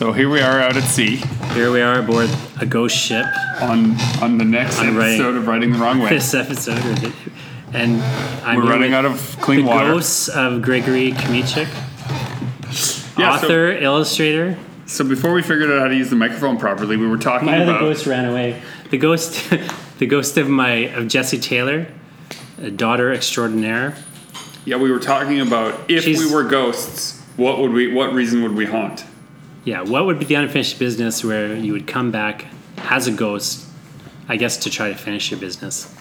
So here we are out at sea Here we are aboard a ghost ship. on on the next writing- episode of Writing the Wrong Way. This episode, and I'm We're here running with out of clean the water. ghosts of Gregory Kmichik, Yeah, so- author, illustrator. So, before we figured out how to use the microphone properly, we were talking My other about ghost ran away. The ghost, the ghost of my of Jesse Taylor, a daughter extraordinaire. yeah, we were talking about if She's- we were ghosts, what would we what reason would we haunt? Yeah, what would be the unfinished business where you would come back as a ghost? I guess to try to finish your business.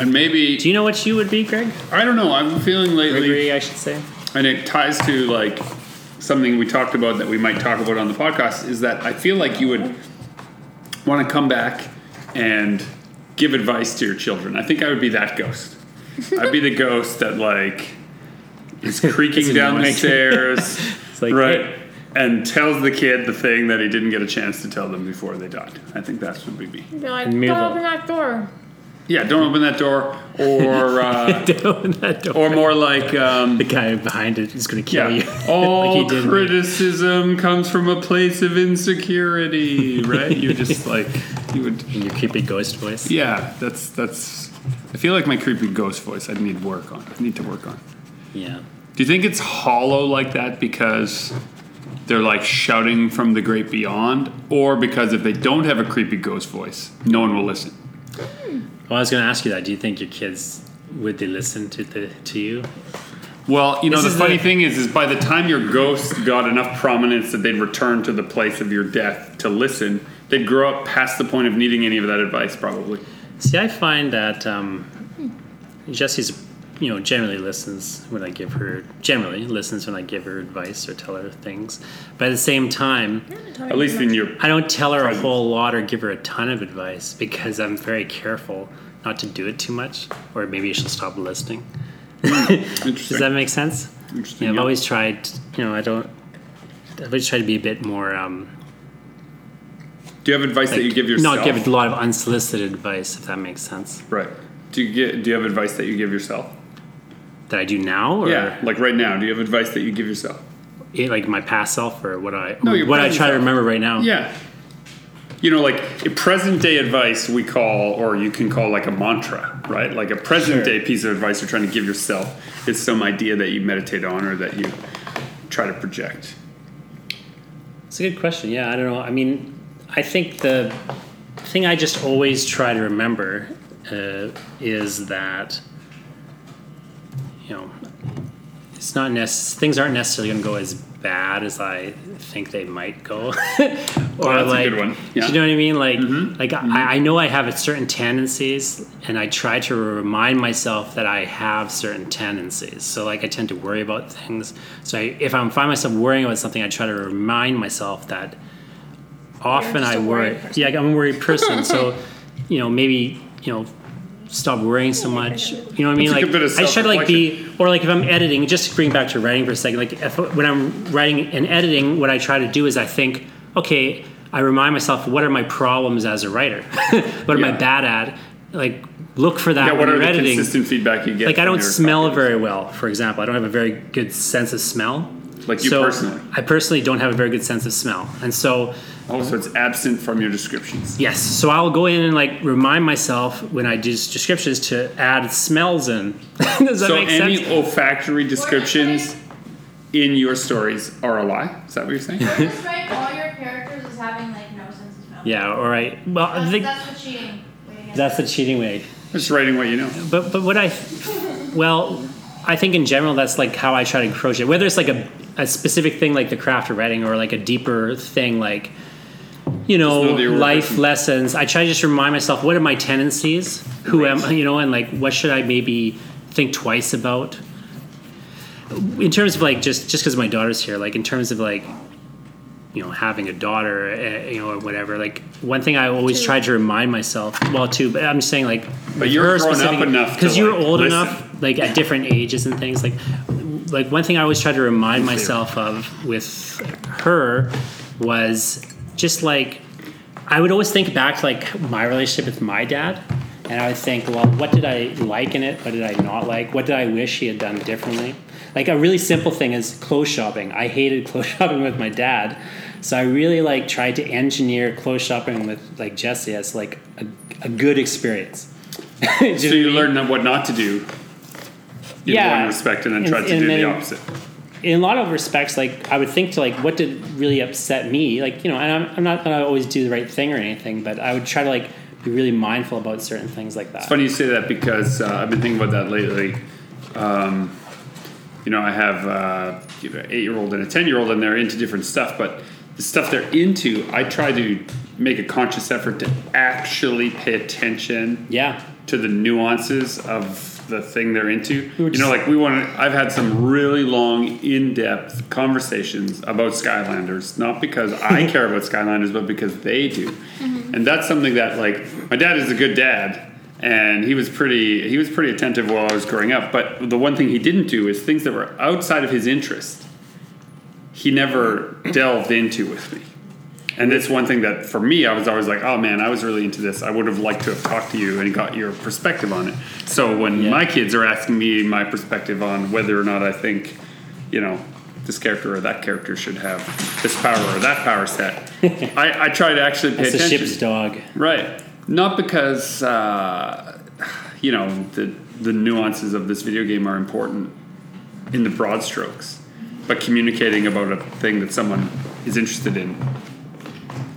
And maybe Do you know what you would be, Greg? I don't know. I'm feeling lately, Gregory, I should say. and it ties to like something we talked about that we might talk about on the podcast. Is that I feel like you would want to come back and give advice to your children. I think I would be that ghost. I'd be the ghost that like is creaking down the stairs, It's like, right, hey, and tells the kid the thing that he didn't get a chance to tell them before they died. I think that's what we'd be. Be like, don't Mabel. open that door. Yeah, don't open that door, or uh, open that door. or more like. Um, the guy behind it is going to kill Yeah. you. All Like he did me. criticism comes from a place of insecurity, right? You're just like you would. In your creepy ghost voice. Yeah, that's that's. I feel like my creepy ghost voice. I need work on. I need to work on. Yeah. Do you think it's hollow like that because they're like shouting from the great beyond, or because if they don't have a creepy ghost voice, no one will listen? Well, I was going to ask you that. Do you think your kids would they listen to the to you? Well, you know, This the funny the- thing is, is by the time your ghost got enough prominence that they'd return to the place of your death to listen, they'd grow up past the point of needing any of that advice, probably. See, I find that um, Jesse's, you know, generally listens when I give her. Generally listens when I give her advice or tell her things. But at the same time, At least in your. I don't tell her a whole lot or give her a ton of advice because I'm very careful not to do it too much, or maybe she'll stop listening. Does that make sense? Interesting. Yeah, I've yeah. always tried. You know, I don't. I've always tried to be a bit more. Um, Do you have advice that you give yourself? not give a lot of unsolicited advice, if that makes sense. Right. Do you get? Do you have advice that you give yourself? That I do now, or Yeah. Like right now, do you have advice that you give yourself? eh, like my past self, or what I No, what I try to remember right now. Yeah. You know, like present day advice we call, or you can call like a mantra, right? Like a present Sure. day piece of advice you're trying to give yourself is some idea that you meditate on or that you try to project. It's a good question. Yeah, I don't know. I mean, I think the thing I just always try to remember uh, is that you know it's not necess- things aren't necessarily going to go as bad as I think they might go. or that's a like, good one. do Yeah. you know what I mean? Like, Mm-hmm. like I, I know I have certain tendencies, and I try to remind myself that I have certain tendencies. So, like, I tend to worry about things. So, I, if I find myself worrying about something, I try to remind myself that often I worry. worried. Yeah, I'm a worried person. so, you know, maybe you know, stop worrying so much. You know what I mean? Like, good bit of I should like be, or like if I'm editing, just bring back to writing for a second. Like, if, when I'm writing and editing, what I try to do is I think, okay, I remind myself, what are my problems as a writer? what am I bad at? Like, look for that Yeah, when what are you're the editing. consistent feedback you get? Like, I don't smell copies? very well, for example. I don't have a very good sense of smell. Like you So, personally. I personally don't have a very good sense of smell. And so, Oh, so it's absent from your descriptions. Yes. So I'll go in and like remind myself when I do descriptions to add smells in. Does that So make any olfactory descriptions in your stories are a lie? Is that what you're saying? Just write all your characters as having like no sense of smell. Yeah. All right. Well, I That's, think that's the cheating. way that's the cheating way. Just writing what you know. But but what I, well, I think in general that's like how I try to approach it. Whether it's like a a specific thing like the craft of writing or like a deeper thing like. You know, know that you're life working- lessons. I try to just remind myself what are my tendencies, who am you know, and like what should I maybe think twice about. in terms of like just just because my daughter's here like in terms of like you know having a daughter uh, you know or whatever like one thing i always Two. try to remind myself well too but i'm just saying like But you're grown up enough because you're like, old listen. enough like at different ages and things like like one thing i always try to remind myself of with her was just like i would always think back to like my relationship with my dad and i would think well what did i like in it what did i not like what did i wish he had done differently like a really simple thing is clothes shopping i hated clothes shopping with my dad So I really like tried to engineer clothes shopping with like Jesse as like a, a good experience. So know what I you learn what not to do in Yeah. one respect, and then In- try to do many- the opposite. In a lot of respects, like I would think to like what did really upset me, like you know, and I'm, I'm not gonna always do the right thing or anything, but I would try to like be really mindful about certain things like that. It's funny you say that because uh, I've been thinking about that lately. Um, you know, I have uh, you know, eight year old and a ten year old, and they're into different stuff. But the stuff they're into, I try to make a conscious effort to actually pay attention Yeah, to the nuances of the thing they're into. We You know, like we want. to I've had some really long, in-depth conversations about Skylanders, not because I care about Skylanders, but because they do. Mm-hmm. And that's something that, like, my dad is a good dad, and he was pretty. He was pretty attentive while I was growing up. But the one thing he didn't do is things that were outside of his interest. He never delved into with me. And it's one thing that for me, I was always like, oh man, I was really into this. I would have liked to have talked to you and got your perspective on it. So when Yeah. my kids are asking me my perspective on whether or not I think, you know, this character or that character should have this power or that power set, I, I try to actually pay that's the attention. ship's dog. Right. Not because uh, you know the the nuances of this video game are important in the broad strokes, but communicating about a thing that someone is interested in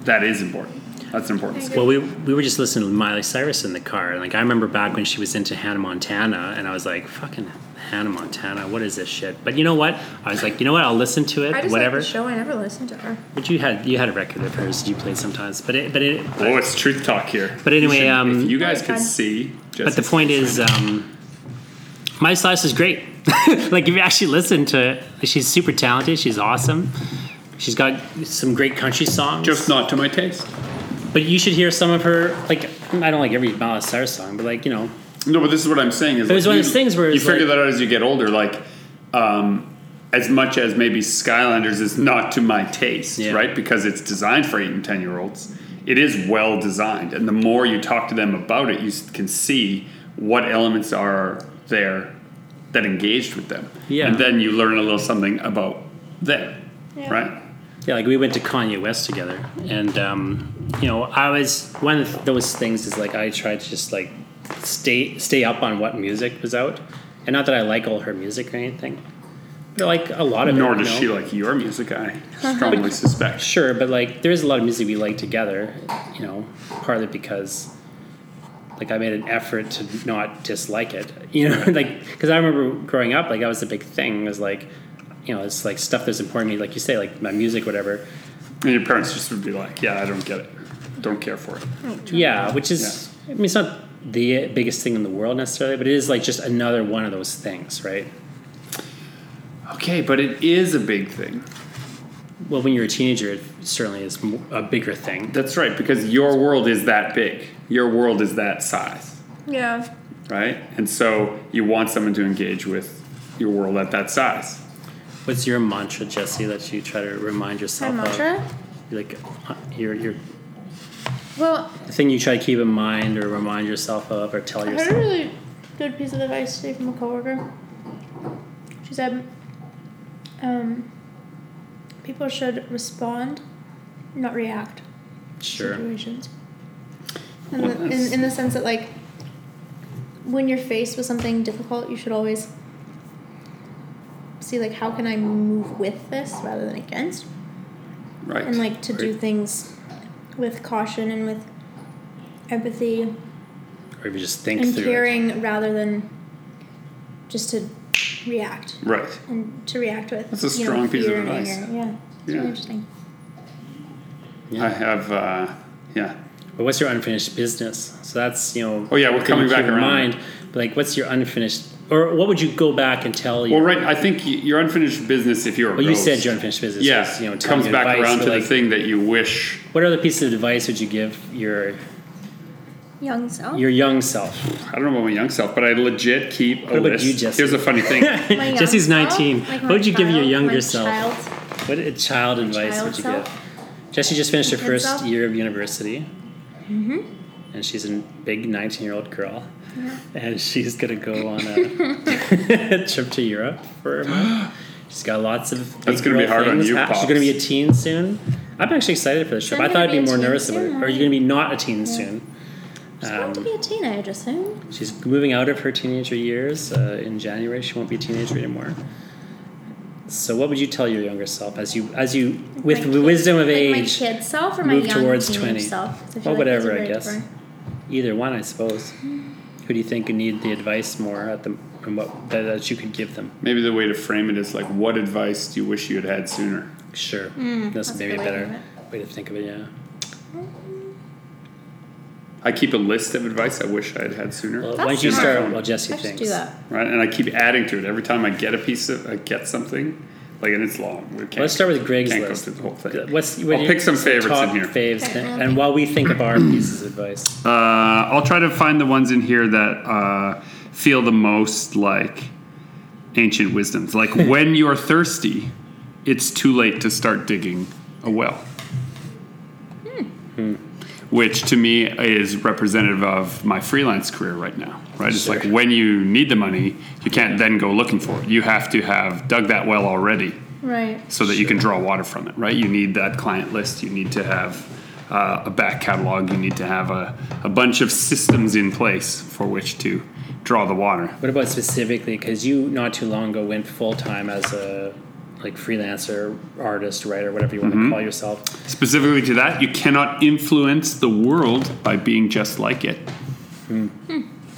that is important. That's important skill. Well, we we were just listening to Miley Cyrus in the car, and like I remember back when she was into Hannah Montana, and I was like, "Fucking Hannah Montana, what is this shit?" But you know what? I was like, you know what? I'll listen to it, I just whatever. like the show. I never listened to her. But you had you had a record of hers that you played sometimes, but it but it. Oh, it's truth talk here. But anyway, You should- um, if you guys Right, could fine. see, But the point is, right um, Miley Cyrus is great. like if you actually listen to, it, she's super talented. She's awesome. She's got some great country songs. just not to my taste. but you should hear some of her. Like I don't like every Miley Cyrus song, but like you know, No, but this is what I'm saying. Is It was like one of those things where you figure like- that out as you get older. Like, um, as much as maybe Skylanders is not to my taste, Yeah. right? Because it's designed for eight and ten year olds. It is well designed, and the more you talk to them about it, you can see what elements are there that engaged with them. Yeah. and then you learn a little something about them, Yeah. right? Yeah, like we went to Kanye West together, and um, you know, I was one of those things is like I tried to just like stay stay up on what music was out, and not that I like all her music or anything, but like a lot of it. Nor you does know? she like your music. I strongly suspect. Sure, but like there is a lot of music we like together, you know, partly because like I made an effort to not dislike it, you know, like because I remember growing up, like that was a big thing was like, you know, it's like stuff that's important to me, like you say, like my music, whatever. And your parents just would be like, "Yeah, I don't get it. Don't care for it." Yeah, which is, I mean, it's not the biggest thing in the world necessarily, but it is like just another one of those things, right? Okay, but it is a big thing. Well, when you're a teenager, it certainly is a bigger thing. That's right, because your world is that big. Your world is that size, Yeah. right? And so you want someone to engage with your world at that size. What's your mantra, Jesse, that you try to remind yourself My mantra? of? Like your your Well, the thing you try to keep in mind or remind yourself of or tell I heard a really good piece of advice today from a coworker. She said, um, people should respond, not react to Sure. situations. In Well, the, in, in the sense that, like, when you're faced with something difficult, you should always see, like, how can I move with this rather than against? Right. and like to do things with caution and with empathy Or if you just think and through it. caring rather than just to react Right. and to react with That's a you know, strong piece of advice. anger. yeah it's Yeah. really interesting Yeah. I have, uh, yeah. But what's your unfinished business? So that's you know. Oh, yeah, we're coming back in around. Mind, but like, what's your unfinished, or what would you go back and tell you? Well, right. I think your unfinished business, if you're a well, you ghost, said your unfinished business. yeah, was, you know, telling comes back advice, around to like, the thing that you wish. What other piece of advice would you give your young self your young self? I don't know about my young self, but I legit keep a about list. you, Jesse? Here's a funny thing. Jesse's 19. like what would you give your younger self? child What a child advice child would you self? give? Jesse just finished her first self? year of university. Mm-hmm. And she's a big 19 year old girl. And she's going to go on a trip to Europe for a month. She's got lots of. That's gonna be hard on you, hap- She's going to be a teen soon. I'm actually excited for this trip. She's I thought I'd be be more teen nervous about it. soon, Are you going to be not a teen Yeah. soon? She's going to Um, be a teenager soon. She's moving out of her teenager years uh, in January. She won't be a teenager anymore. So, what would you tell your younger self as you, as you, with My the kid- wisdom of like age, my kid self or my move young towards 20? self? 'Cause I Well, like whatever, I guess. different. Either one, I suppose. Who do you think would need the advice more at the, and what that, that you could give them? Maybe the way to frame it is like, what advice do you wish you had had sooner? Sure, that's, Mm, that's a maybe a good way to better way to think of it. Yeah. I keep a list of advice I wish I had had sooner. Well, why don't you smart. start while Jesse I should thinks? do that. right? And I keep adding to it every time I get a piece of, I get something, like, and it's long. We can't Let's start with Greg's can't go list. through the whole thing. What's what I'll pick some favorites top in here. Faves, Okay, and, and while we think of our pieces of advice, Uh, I'll try to find the ones in here that uh, feel the most like ancient wisdoms. Like when you're thirsty, it's too late to start digging a well. Which to me is representative of my freelance career right now. Right? It's like when you need the money, you can't then go looking for it. You have to have dug that well already Right. so that you can draw water from it, right? You need that client list. You need to have uh, a back catalog. You need to have a, a bunch of systems in place for which to draw the water. what about specifically? Because you not too long ago went full time as a like freelancer, artist, writer, whatever you want Mm-hmm. to call yourself. Specifically to that, you cannot influence the world by being just like it.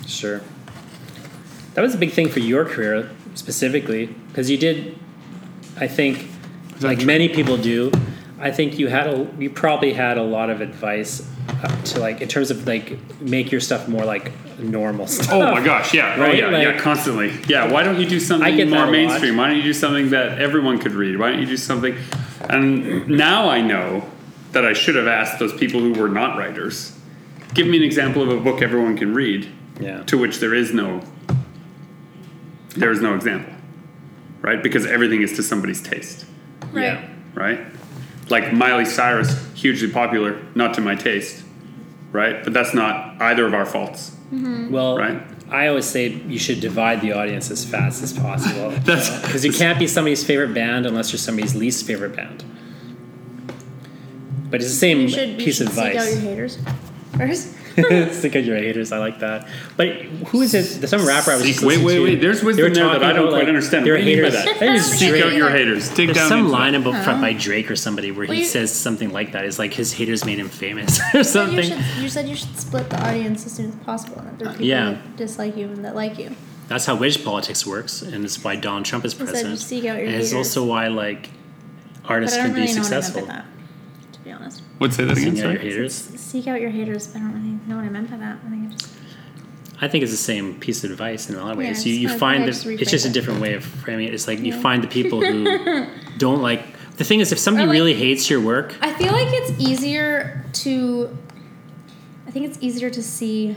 Sure. That was a big thing for your career specifically because you did, I think, like true? many people do. I think you had a you probably had a lot of advice to like in terms of like make your stuff more like normal oh stuff. Oh my gosh, yeah, oh Right? yeah, yeah, Like- constantly. Yeah, why don't you do something more mainstream? Why don't you do something that everyone could read? Why don't you do something? And now I know that I should have asked those people who were not writers. Give me an example of a book everyone can read. Yeah. to which there is no there is no example right because everything is to somebody's taste Right. Yeah. right like miley cyrus hugely popular not to my taste right but that's not either of our faults mm-hmm. Well, Right. I always say you should divide the audience as fast as possible. Because you can't be somebody's favorite band unless you're somebody's least favorite band. But it's the same You should, you piece should of seek out your advice. haters first. Stick out your haters. I like that. But who is it? There's some rapper I was just Seek- wait, wait, to. wait. There's They wisdom there that I don't about, quite like, understand. There What are do you haters. that? There's seek out your haters dig There's down some line that. about front by uh-huh. Drake or somebody where Well, he you- says something like that. It's like his haters made him famous or you, something. should, you said you should split the audience as soon as possible. and that There are people Yeah. that dislike you and that like you. That's how wedge politics works, and it's why Donald Trump is president. seek out your and it's also why like artists can don't be really know successful. Be honest. What say that again? Seeking out your Sorry? haters. Seek out your haters. I don't really know what I meant by that. I think I just. I think it's the same piece of advice in a lot of Yeah, ways. you you fine. I find just that rephrase it's just a it. different way of framing it. It's like you find the people who don't like. The thing is, if somebody like- really hates your work, I feel like it's easier to. I think it's easier to see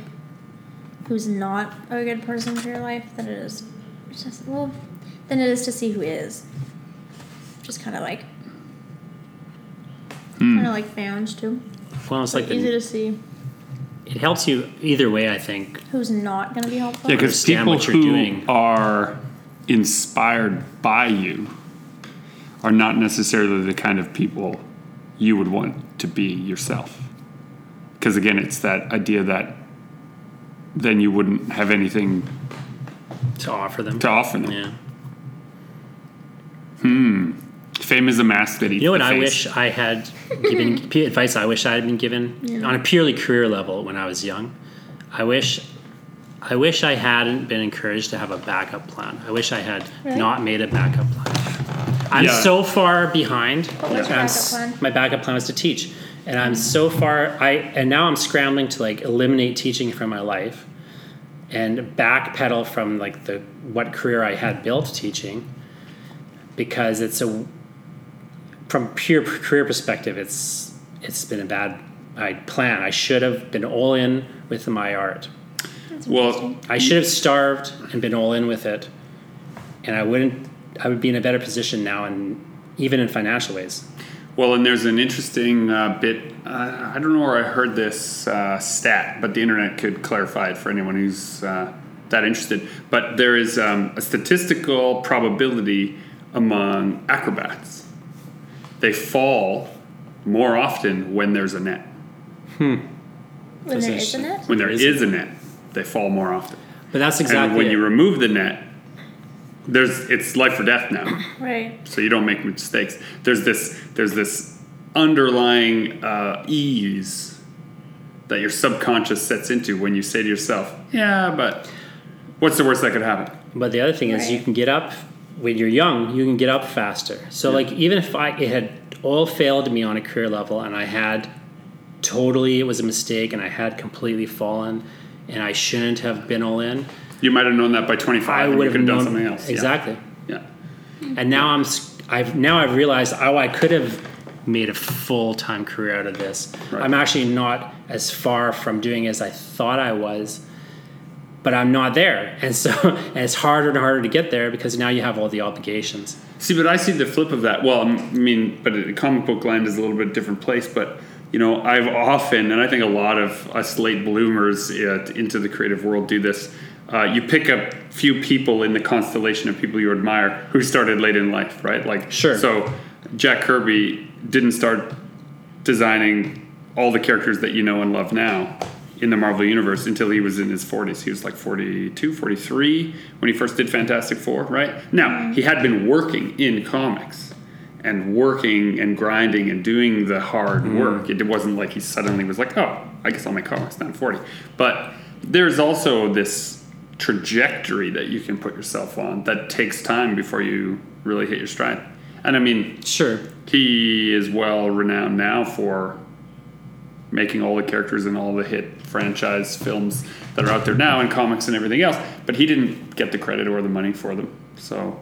who's not a good person for your life than it is. It's just well, than it is to see who is. Just kind of like. Hmm. Kind of like found too. well, it's like easy the, to see it helps you either way. I think. who's not going to be helpful. Yeah, because understand people what you're who doing. are inspired by you are not necessarily the kind of people you would want to be yourself. Because again, it's that idea that then you wouldn't have anything To offer them. to offer them. Yeah. Fame is a mask that eats You know what I face. wish I had given advice I wish I had been given on a purely career level when I was young. I wish I wish I hadn't been encouraged to have a backup plan. I wish I had Really? not made a backup plan. I'm Yeah. so far behind. What was your backup plan? My backup plan was to teach. And I'm so far I and now I'm scrambling to like eliminate teaching from my life and backpedal from like the what career I had built teaching because it's a from pure career perspective, it's it's been a bad I plan. I should have been all in with my art. Well. I should have starved and been all in with it, and I wouldn't. I would be in a better position now, and even in financial ways. Well, and there's an interesting uh, bit. Uh, I don't know where I heard this uh, stat, but the internet could clarify it for anyone who's uh, that interested. But there is um, a statistical probability among acrobats. They fall more often when there's a net. When Is there it- is a net? When there There is is a net, they fall more often. But that's exactly and when it. you remove the net, there's it's life or death now. Right. so you don't make mistakes. There's this there's this underlying uh, ease that your subconscious sets into when you say to yourself, "Yeah, but what's the worst that could happen?" But the other thing is, you can get up when you're young. You can get up faster. So, Yeah. like, even if I it had all failed me on a career level, and I had totally it was a mistake, and I had completely fallen, and I shouldn't have been all in. You might have known that by 25. I would have known done something else. Exactly. Yeah. And now I'm s- I've now I've realized oh I could have made a full time career out of this. Right. I'm actually not as far from doing as I thought I was, but I'm not there, and so and it's harder and harder to get there because now you have all the obligations. See, but I see the flip of that. Well, I mean, but comic book land is a little bit different place. But you know, I've often, and I think a lot of us late bloomers uh, into the creative world do this. Uh, you pick up few people in the constellation of people you admire who started late in life, right? Like, Sure. So Jack Kirby didn't start designing all the characters that you know and love now in the Marvel Universe until he was in his 40s. He was like 42, 43 when he first did Fantastic Four, right? Now, he had been working in comics and working and grinding and doing the hard mm-hmm. work. It wasn't like he suddenly was like, oh, I guess I'll make comics now I'm 40. But there's also this trajectory that you can put yourself on that takes time before you really hit your stride. And I mean, Sure. he is well renowned now for making all the characters in all the hit franchise films that are out there now and comics and everything else. But he didn't get the credit or the money for them. So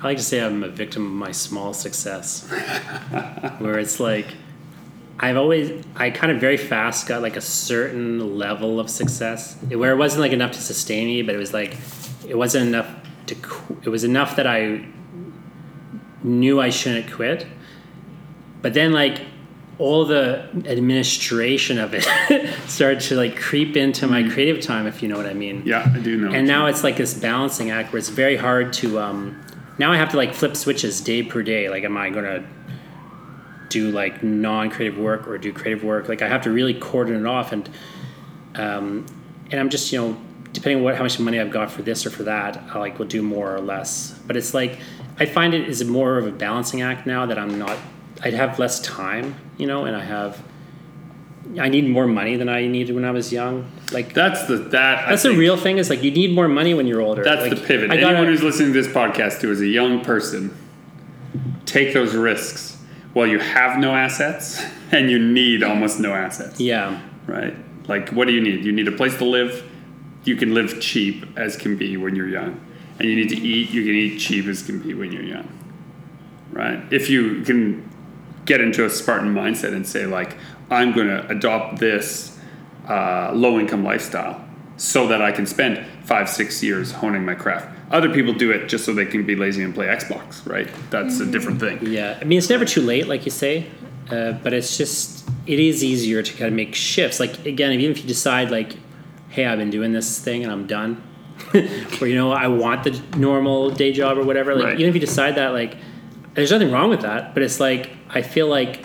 I like to say I'm a victim of my small success, where it's like I've always I kind of very fast got like a certain level of success where it wasn't like enough to sustain me, but it was like it wasn't enough to it was enough that I knew I shouldn't quit, but then like all the administration of it started to like creep into my creative time, if you know what I mean. Yeah, I do know. and now it's like this balancing act where it's very hard to um now i have to like flip switches day per day. Like am i gonna do like non-creative work or do creative work? Like i have to really cordon it off and um and i'm just you know depending on what how much money i've got for this or for that i like will do more or less. But it's like i find it is more of a balancing act now that i'm not i'd have less time you know and i have i need more money than i needed when i was young like that's the that that's the real thing. Is like you need more money when you're older. That's Like, the pivot. I Anyone gotta, who's listening to this podcast who is a young person, take those risks while you have no assets and you need almost no assets. yeah, right? Like, what do you need? You need a place to live. You can live cheap as can be when you're young, and you need to eat. You can eat cheap as can be when you're young, right? If you can get into a Spartan mindset and say, like, I'm going to adopt this uh, low income lifestyle so that I can spend five, six years honing my craft. Other people do it just so they can be lazy and play Xbox, right? That's a different thing. yeah. I mean, it's never too late, like you say, uh, but it's just it is easier to kind of make shifts. Like again, even if you decide like, hey, I've been doing this thing and I'm done, or you know, I want the normal day job or whatever. Like Right. even if you decide that, like, there's nothing wrong with that. But it's like I feel like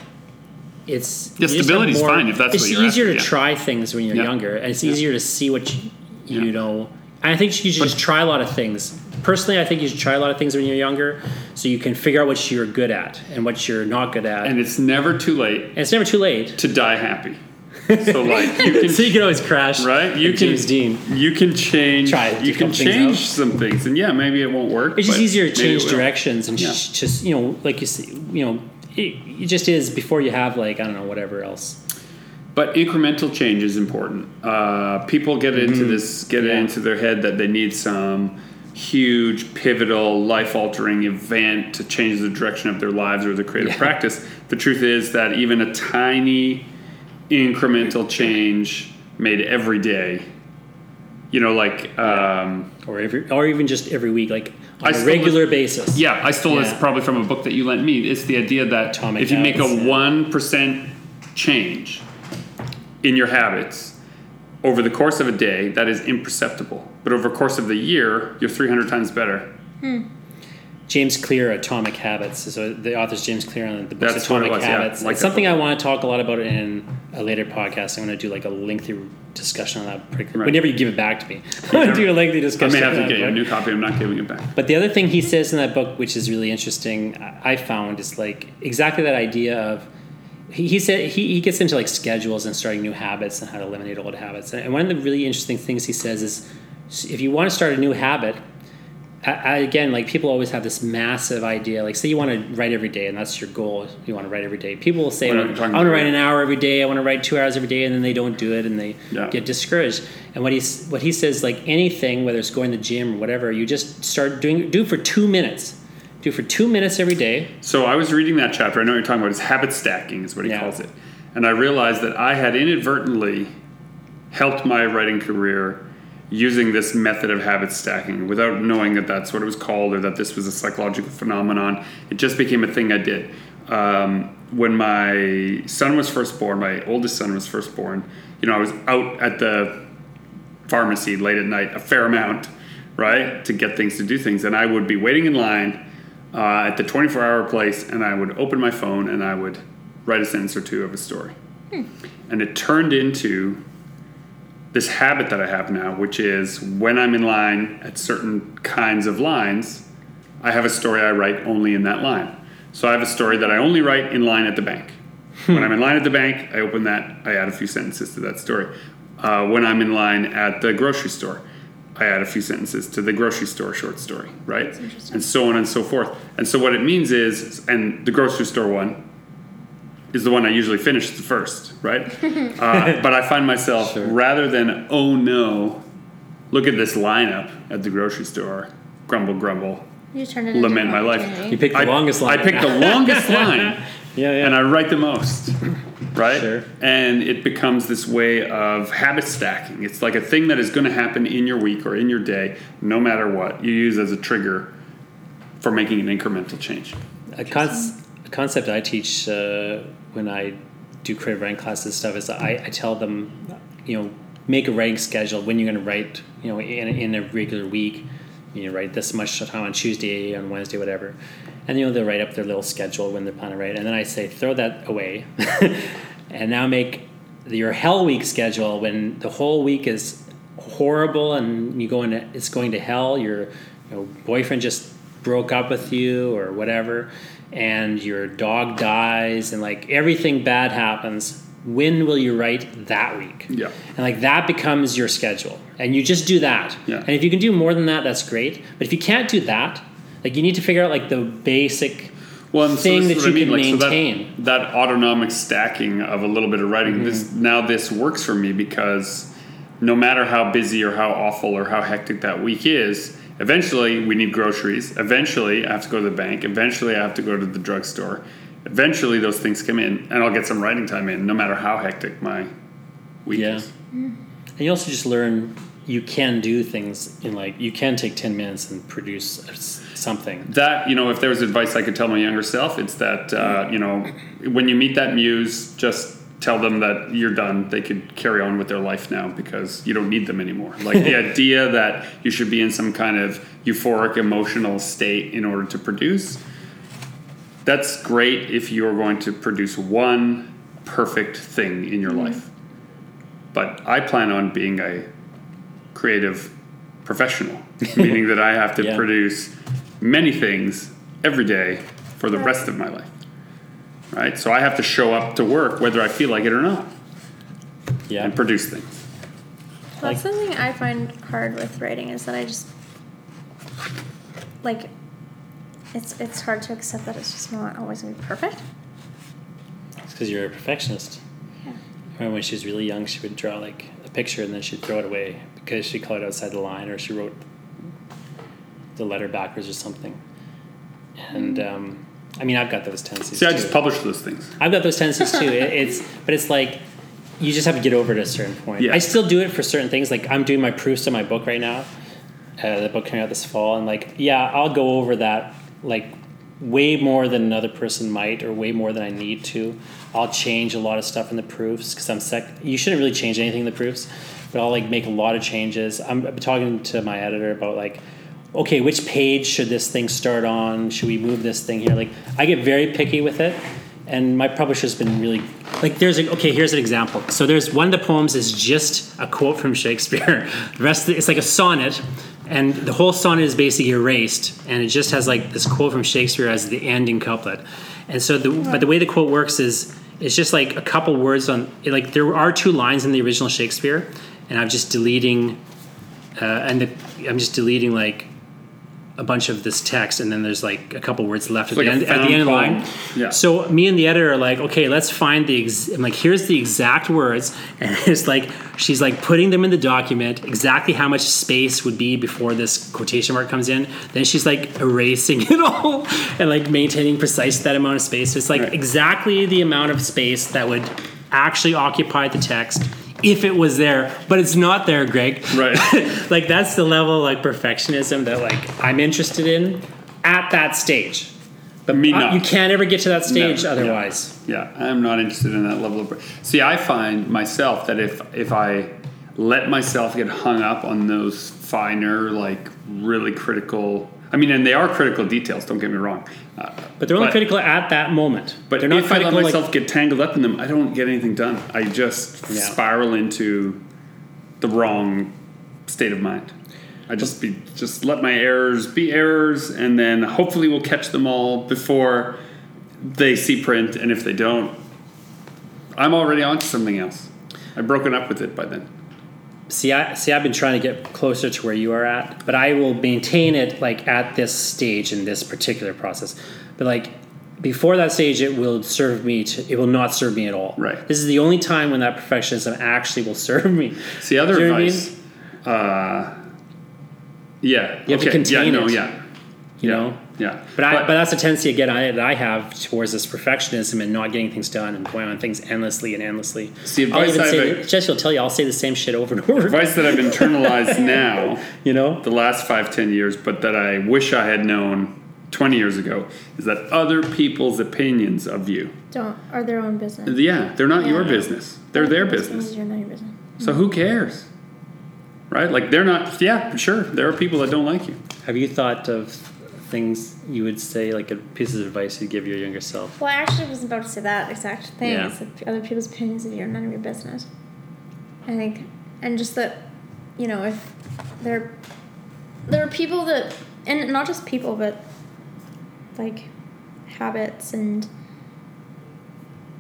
it's Yeah, just fine if that's it's what you're easier after, to yeah. try things when you're Yeah. younger, and it's Yeah. easier to see what you, you know. And I think you should just try a lot of things. Personally, I think you should try a lot of things when you're younger, so you can figure out what you're good at and what you're not good at. And it's never too late And it's never too late. to die happy. So, like, you can so you can always crash, right? You can James Dean. You can change. Try it, You can some things change out. some things, and yeah, maybe it won't work. It's just easier to change directions and Yeah. just, just you know, like you see, you know, it, it just is before you have like I don't know whatever else. But incremental change is important. Uh, people get into this, get it Mm-hmm. Into their head that they need some huge, pivotal, life-altering event to change the direction of their lives or their creative Yeah. practice. The truth is that even a tiny, incremental change made every day. You know, like. Um, or every, or even just every week, like on a regular this- basis. Yeah, I stole this probably from a book that you lent me. It's the idea that Atomic if you make a Habits, yeah. one percent change in your habits over the course of a day, that is imperceptible. But over the course of the year, you're 300 times better. James Clear, Atomic Habits. So the author's James Clear on the book That's what it Atomic was, yeah. Habits. Like it's something book. I want to talk a lot about in a later podcast. I'm going to do like a lengthy discussion on that. Particular, Right. Whenever you give it back to me, I'm going to do a lengthy discussion. I may have to get you a new copy. I'm not giving it back. But the other thing he says in that book, which is really interesting, I I found is like exactly that idea of he, he said he, he gets into like schedules and starting new habits and how to eliminate old habits. And one of the really interesting things he says is if you want to start a new habit, I, I, again, like people always have this massive idea. Like, say you want to write every day, and that's your goal. You want to write every day. People will say, We're "I want to write an hour every day. I want to write two hours every day," and then they don't do it, and they Yeah. get discouraged. And what he's what he says, like anything, whether it's going to the gym or whatever, you just start doing do it for two minutes. Do it for two minutes every day. So I was reading that chapter. I know what you're talking about. It's habit stacking, is what he Yeah. calls it. And I realized that I had inadvertently helped my writing career using this method of habit stacking without knowing that that's what it was called or that this was a psychological phenomenon. It just became a thing I did. Um, when my son was first born, my oldest son was first born, you know, I was out at the pharmacy late at night a fair amount, right, to get things to do things. And I would be waiting in line uh, at the 24 hour place and I would open my phone and I would write a sentence or two of a story. And it turned into this habit that I have now, which is when I'm in line at certain kinds of lines, I have a story I write only in that line. So I have a story that I only write in line at the bank. when I'm in line at the bank, I open that, I add a few sentences to that story. Uh, when I'm in line at the grocery store, I add a few sentences to the grocery store short story, right? interesting. And so on and so forth. And so what it means is, and the grocery store one is the one I usually finish the first, right? uh, but I find myself Sure. rather than oh no, look at this lineup at the grocery store, grumble grumble, You turned it into lament an my life. opportunity. You pick the I, longest line. I pick the longest line Yeah, yeah. and I write the most, right? Sure. And it becomes this way of habit stacking. It's like a thing that is going to happen in your week or in your day, no matter what. You use as a trigger for making an incremental change. a, con- a concept I teach uh, when I do creative writing classes stuff is I, I tell them, you know, make a writing schedule when you're going to write, you know, in, in a regular week. You know, write this much time on Tuesday, on Wednesday, whatever. And, you know, they'll write up their little schedule when they're planning to write. And then I say, throw that away and now make your hell week schedule when the whole week is horrible and you go into it's going to hell your you know, boyfriend just broke up with you or whatever and your dog dies and like everything bad happens when will you write that week Yeah. and like that becomes your schedule and you just do that Yeah. and if you can do more than that that's great but if you can't do that like you need to figure out like the basic Well, so thing this that what I you mean, can like, so that- maintain. that, autonomic stacking of a little bit of writing. Mm-hmm. This now this works for me because no matter how busy or how awful or how hectic that week is, eventually we need groceries. Eventually I have to go to the bank. Eventually I have to go to the drugstore. Eventually those things come in, and I'll get some writing time in, no matter how hectic my week Yeah. is. And you also just learn you can do things in like you can take 10 minutes and produce something. That you know, if there was advice I could tell my younger self, it's that uh, you know, when you meet that muse, just tell them that you're done. They could carry on with their life now because you don't need them anymore. Like the idea that you should be in some kind of euphoric emotional state in order to produce. That's great if you're going to produce one perfect thing in your mm-hmm. life. But I plan on being a creative professional, meaning that I have to Yeah. produce many things every day for the rest of my life. Right? So I have to show up to work whether I feel like it or not Yeah. and produce things. That's something I find hard with writing is that I just like it's it's hard to accept that it's just not always gonna be perfect. It's because you're a perfectionist. Yeah. I remember when she was really young, she would draw like a picture and then she'd throw it away because she colored outside the line or she wrote the letter backwards or something. And um, I mean, I've got those tendencies. See, I too. just publish those things. I've got those tendencies too. It, it's but it's like you just have to get over it at a certain point. Yeah. I still do it for certain things. Like I'm doing my proofs on my book right now. Uh, the book coming out this fall, and like yeah, I'll go over that like way more than another person might, or way more than I need to. I'll change a lot of stuff in the proofs because I'm sec. You shouldn't really change anything in the proofs, but I'll like make a lot of changes. I'm, I'm talking to my editor about like okay, which page should this thing start on? Should we move this thing here? Like, I get very picky with it, and my publisher's been really like. There's a, okay. Here's an example. So there's one of the poems is just a quote from Shakespeare. The rest of it, it's like a sonnet, and the whole sonnet is basically erased, and it just has like this quote from Shakespeare as the ending couplet. And so the but the way the quote works is it's just like a couple words on like there are two lines in the original Shakespeare, and I'm just deleting, uh, and the, I'm just deleting like a bunch of this text, and then there's like a couple words left at like the end at the end of the line. Yeah. So me and the editor are like, okay, let's find the. Ex- I'm like, here's the exact words, and it's like she's like putting them in the document exactly how much space would be before this quotation mark comes in. Then she's like erasing it all and like maintaining precise that amount of space. So it's like Right. exactly the amount of space that would actually occupy the text if it was there, but it's not there, Greg. Right. like that's the level of like perfectionism that like I'm interested in at that stage. But Me not. you can't ever get to that stage yeah. otherwise. Yeah, I'm not interested in that level of. See, I find myself that if if I let myself get hung up on those finer, like really critical. I mean, and they are critical details. Don't get me wrong. Uh, But they're only critical at that moment. But they're not if I let myself like get tangled up in them, I don't get anything done. I just Yeah. spiral into the wrong state of mind. I just be just let my errors be errors, and then hopefully we'll catch them all before they see print. And if they don't, I'm already on to something else. I've broken up with it by then. See I see I've been trying to get closer to where you are at, but I will maintain it like at this stage in this particular process. But like before that stage it will serve me to it will not serve me at all. Right. This is the only time when that perfectionism actually will serve me. See, other Do you know what I advice. Uh, yeah. You have to okay. contain yeah, no, it. yeah. You yeah. know? Yeah. But, I, but that's a tendency again I, that I have towards this perfectionism and not getting things done and going on things endlessly and endlessly. See, I'll even I've- say, Jesse will tell you, I'll say the same shit over and over. advice that I've internalized now You know, the last five, ten years, but that I wish I had known 20 years ago is that other people's opinions of you, Don't are their own business. yeah, they're not your Yeah. business. They're their Those things business. are not your business. So who cares? Right? Like they're not, yeah, sure, there are people that don't like you. have you thought of things you would say, like a pieces of advice you'd give your younger self? Well, I actually was about to say that exact thing. Yeah. It's that other people's opinions of you are none of your business. I think, and just that, you know, if there, there are people that, and not just people, but like habits and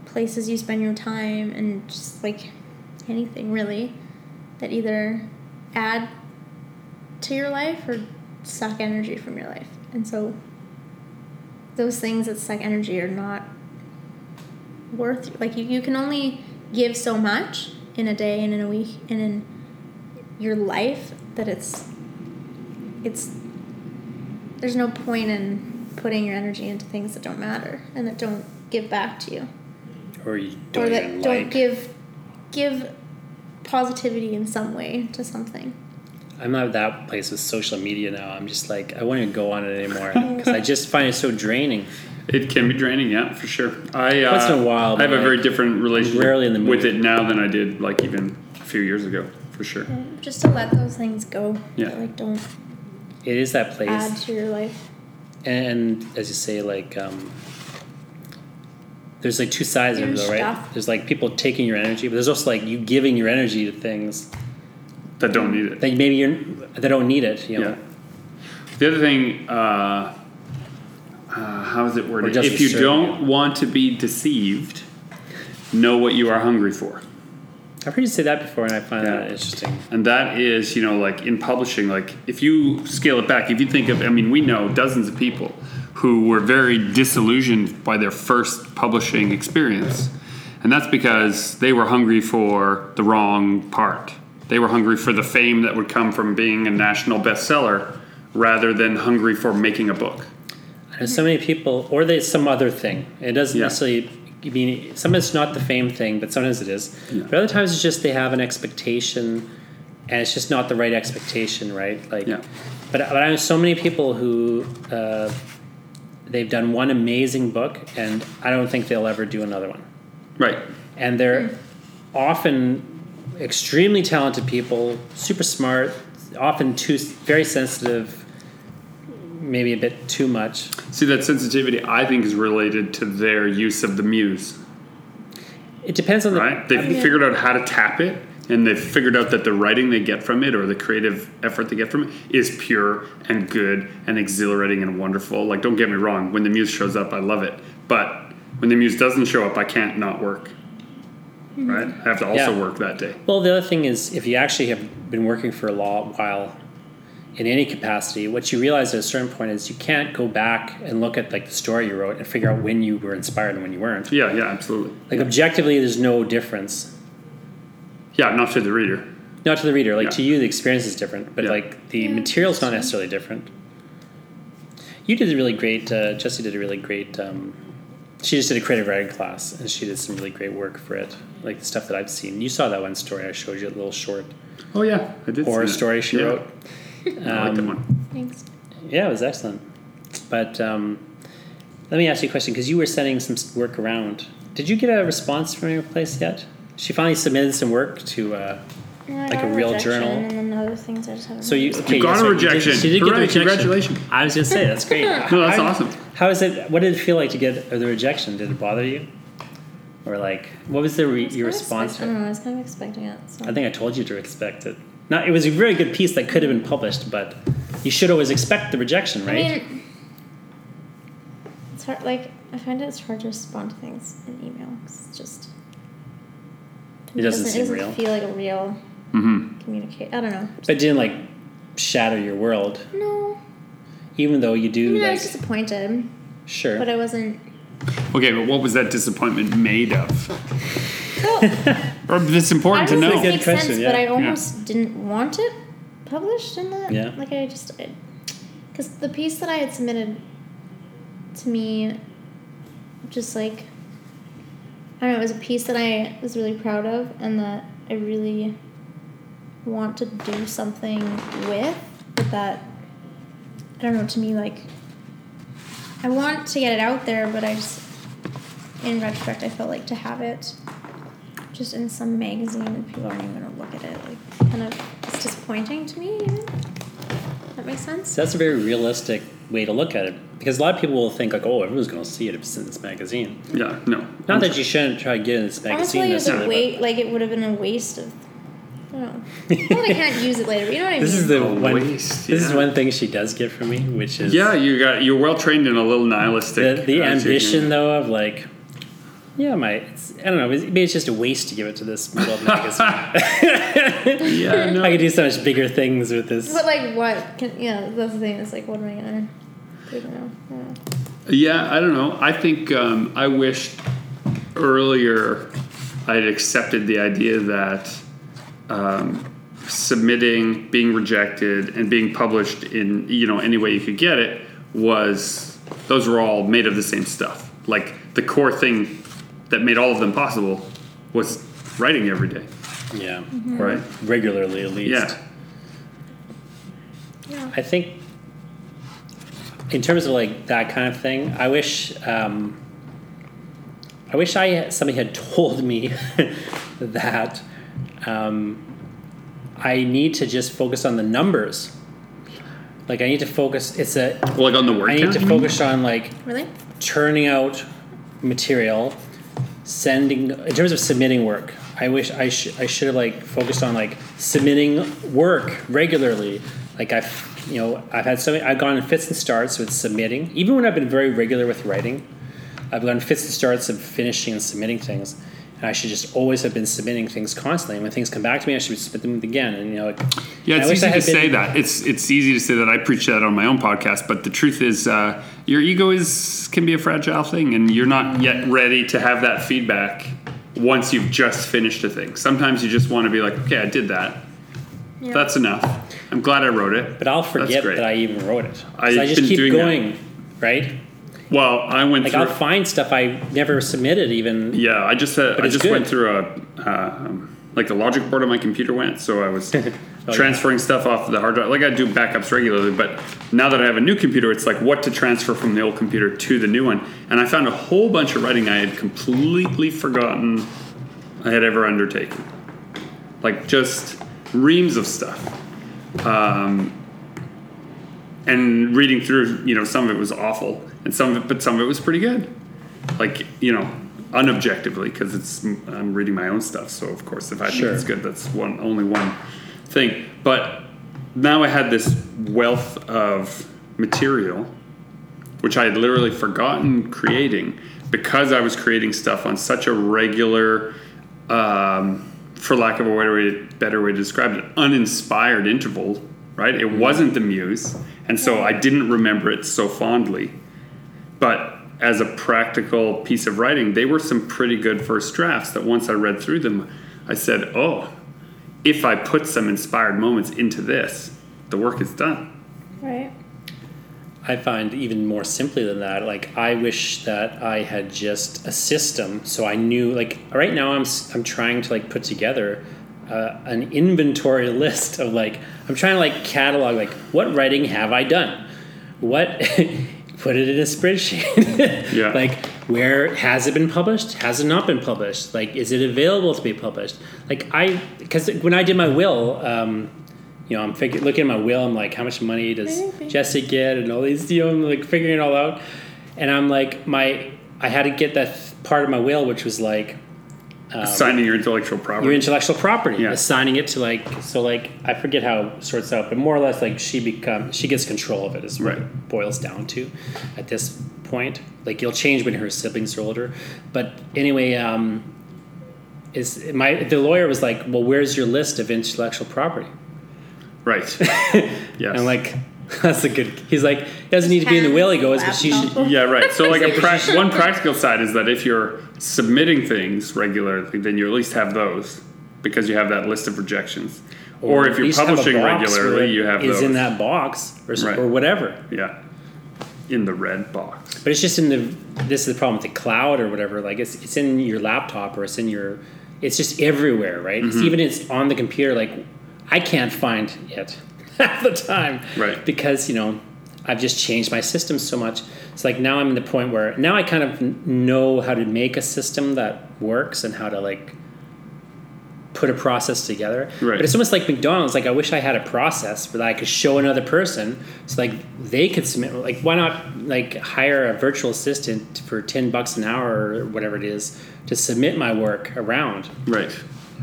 places you spend your time and just like anything really that either add to your life or suck energy from your life. And so those things that suck energy are not worth like you, you can only give so much in a day and in a week and in your life that it's it's there's no point in putting your energy into things that don't matter and that don't give back to you Or you don't or that don't like? give give positivity in some way to something I'm not at that place with social media now. I'm just like, I won't even go on it anymore because I just find it so draining. It can be draining, yeah, for sure. I, uh, Once in a while, I have a but very different relationship rarely in the with it now than I did like even a few years ago, for sure. just to let those things go Yeah. that like don't It is that place. add to your life and as you say like um, there's like two sides of it though right stuff. there's like people taking your energy but there's also like you giving your energy to things That don't need it. that maybe you're that don't need it you know Yeah. The other thing, uh, uh, how is it Or worded? If you don't want to be deceived, know what you are hungry for. i've heard you say that before and i find Yeah. that interesting And that is, you know, like in publishing, like if you scale it back, if you think of, I mean, we know dozens of people who were very disillusioned by their first publishing experience. And that's because they were hungry for the wrong part. They were hungry for the fame that would come from being a national bestseller rather than hungry for making a book. I know so many people or there's some other thing it doesn't Yeah. necessarily I mean sometimes it's not the fame thing but sometimes it is Yeah. but other times it's just they have an expectation and it's just not the right expectation right like Yeah. but, but I know so many people who uh, they've done one amazing book and I don't think they'll ever do another one Right. and they're often extremely talented people super smart often too very sensitive maybe a bit too much. See, that sensitivity I think is related to their use of the muse, It depends on the right? They've Yeah. figured out how to tap it, and they've figured out that the writing they get from it or the creative effort they get from it is pure and good and exhilarating and wonderful. Like, don't get me wrong, when the muse shows up, I love it. But when the muse doesn't show up, I can't not work. Right? I have to also Yeah. work that day. Well, the other thing is, if you actually have been working for a long while in any capacity, what you realize at a certain point is you can't go back and look at like the story you wrote and figure out when you were inspired and when you weren't. Yeah, yeah, absolutely. Like objectively, there's no difference. Yeah, not to the reader. Not to the reader. Like Yeah. to you, the experience is different, but Yeah. like the Yeah, material's not necessarily different. You did a really great. Uh, Jesse did a really great. Um, she just did a creative writing class, and she did some really great work for it. Like the stuff that I've seen. You saw that one story I showed you, a little short Oh, yeah, I did. horror see story she Yeah, wrote. I like that Um, one. Thanks. Yeah, it was excellent. But um, let me ask you a question because you were sending some work around. Did you get a response from your place yet? She finally submitted some work to. Uh, Yeah, I Like got a real rejection, journal. And then other things I just haven't. so you noticed. okay? You got yeah, a so you did- rejection. She did get the Hooray, rejection. congratulations. I was gonna say that's great. No, that's How- awesome. How is it? What did it feel like to get the rejection? Did it bother you? Or like, what was the re- was your response? expect- I don't know. I was kind of expecting it. So. I think I told you to expect it. Not, it was a very good piece that could have been published, but you should always expect the rejection, right? I mean, it's hard. Like I find it's hard to respond to things in email it's just. It doesn't seem it doesn't real. feel like a real Mm-hmm. communicate. I don't know. but it didn't like shatter your world, No, even though you I do mean I was disappointed, sure. but I wasn't. Okay, but what was that disappointment made of? Well, Or it's important to I don't know. know. Good makes question, sense, yeah. but I almost didn't want it published in that. Yeah. Like I just, because the piece that I had submitted to me, just like, I don't know, it was a piece that I was really proud of and that I really want to do something with, but that, I don't know, to me, like, I want to get it out there, but I just, in retrospect, I felt like to have it just in some magazine and people aren't even gonna look at it. Like, kind of, it's disappointing to me. Even. That makes sense. So that's a very realistic way to look at it because a lot of people will think like, oh, everyone's going to see it if it's in this magazine. Yeah, no. Not that you shouldn't try to get in this Honestly, magazine. it was a necessarily, wait. Like it would have been a waste of. I. Well, I can't use it later. But you know what I but This mean? is the A one. waste, This is yeah. one thing she does get from me, which is Yeah, you got you're well trained in a little nihilistic. the, the attitude. ambition though of like, yeah, my it's, I don't know. Maybe it's just a waste to give it to this world magazine. Yeah, no. I could do so much bigger things with this. But like, what? Can, yeah, that's the thing. It's like, what am I gonna? do now? I don't know. Yeah, I don't know. I think um, I wished earlier I had accepted the idea that um, submitting, being rejected, and being published in you know any way you could get it was those were all made of the same stuff. Like the core thing that made all of them possible was writing every day, Yeah, right? regularly at least. Yeah. Yeah. I think in terms of like that kind of thing, I wish um, I wish I had, somebody had told me that um, I need to just focus on the numbers. Like I need to focus. It's a. Well, like on the word I need count, to focus on like Really? turning out material, sending in terms of submitting work. I wish I should I should have like focused on like submitting work regularly. Like I've you know I've had so many, I've gone in fits and starts with submitting. Even when I've been very regular with writing, I've gone fits and starts of finishing and submitting things. And I should just always have been submitting things constantly. And when things come back to me, I should submit them again. And you know, like, Yeah, I it's wish easy I to been- say that. It's it's easy to say that. I preach that on my own podcast, but the truth is, uh, your ego is can be a fragile thing, and you're not yet ready to have that feedback once you've just finished a thing. Sometimes you just want to be like, okay, I did that. Yeah. That's enough. I'm glad I wrote it. But I'll forget that I even wrote it. I, I've just keep doing that. going, right? Well, I went Like through. I'll find stuff I never submitted even. Yeah, I just uh, I just good. went through a uh, um, like the logic board on my computer went, so I was Oh, yeah. transferring stuff off the hard drive. Like I do backups regularly, but now that I have a new computer, it's like what to transfer from the old computer to the new one. And I found a whole bunch of writing I had completely forgotten I had ever undertaken, like just reams of stuff. Um, and reading through, you know, some of it was awful, and some of it, but some of it was pretty good. Like you know, unobjectively, because it's I'm reading my own stuff, so of course, if I Sure. think it's good, that's one only one thing. But now I had this wealth of material, which I had literally forgotten creating because I was creating stuff on such a regular. Um, for lack of a better way, better way to describe it, uninspired interval, right? It wasn't the muse, and so I didn't remember it so fondly. But as a practical piece of writing, they were some pretty good first drafts that once I read through them, I said, oh, if I put some inspired moments into this, the work is done. Right. I find even more simply than that. Like I wish that I had just a system, so I knew. Like right now, I'm s- I'm trying to like put together uh, an inventory list of like I'm trying to like catalog like what writing have I done, what put it in a spreadsheet. Yeah. like where has it been published? Has it not been published? Like is it available to be published? Like I because when I did my will. Um, you know, I'm figure, looking at my will. I'm like, how much money does Maybe. Jesse get, and all these. You know, I'm like figuring it all out, and I'm like, my I had to get that th- part of my will, which was like Signing your intellectual property. your intellectual property, Yeah. assigning it to like so like I forget how it sorts out, but more or less like she become she gets control of it is what Right. it boils down to at this point. Like you'll change when her siblings are older, but anyway, um, is my the lawyer was like, well, where's your list of intellectual property? right. yes. And like, that's a good. He's like, it doesn't need to be in the will. He goes, but she should. Yeah, right. So, like a Exactly. prac- one practical side is that if you're submitting things regularly, then you at least have those because you have that list of rejections. Or, if you're least have a publishing regularly, you have is those. in that box or, Right. or whatever. yeah, in the red box. But it's just in the. This is the problem with the cloud or whatever. Like it's it's in your laptop or it's in your. It's just everywhere, right? Mm-hmm. It's even it's on the computer. Like I can't find it half the time, Right. Because you know I've just changed my system so much. It's like now I'm in the point where now I kind of know how to make a system that works and how to like put a process together. Right. But it's almost like McDonald's. Like I wish I had a process where I could show another person, so like they could submit. Like why not like hire a virtual assistant for ten bucks an hour or whatever it is to submit my work around? Right.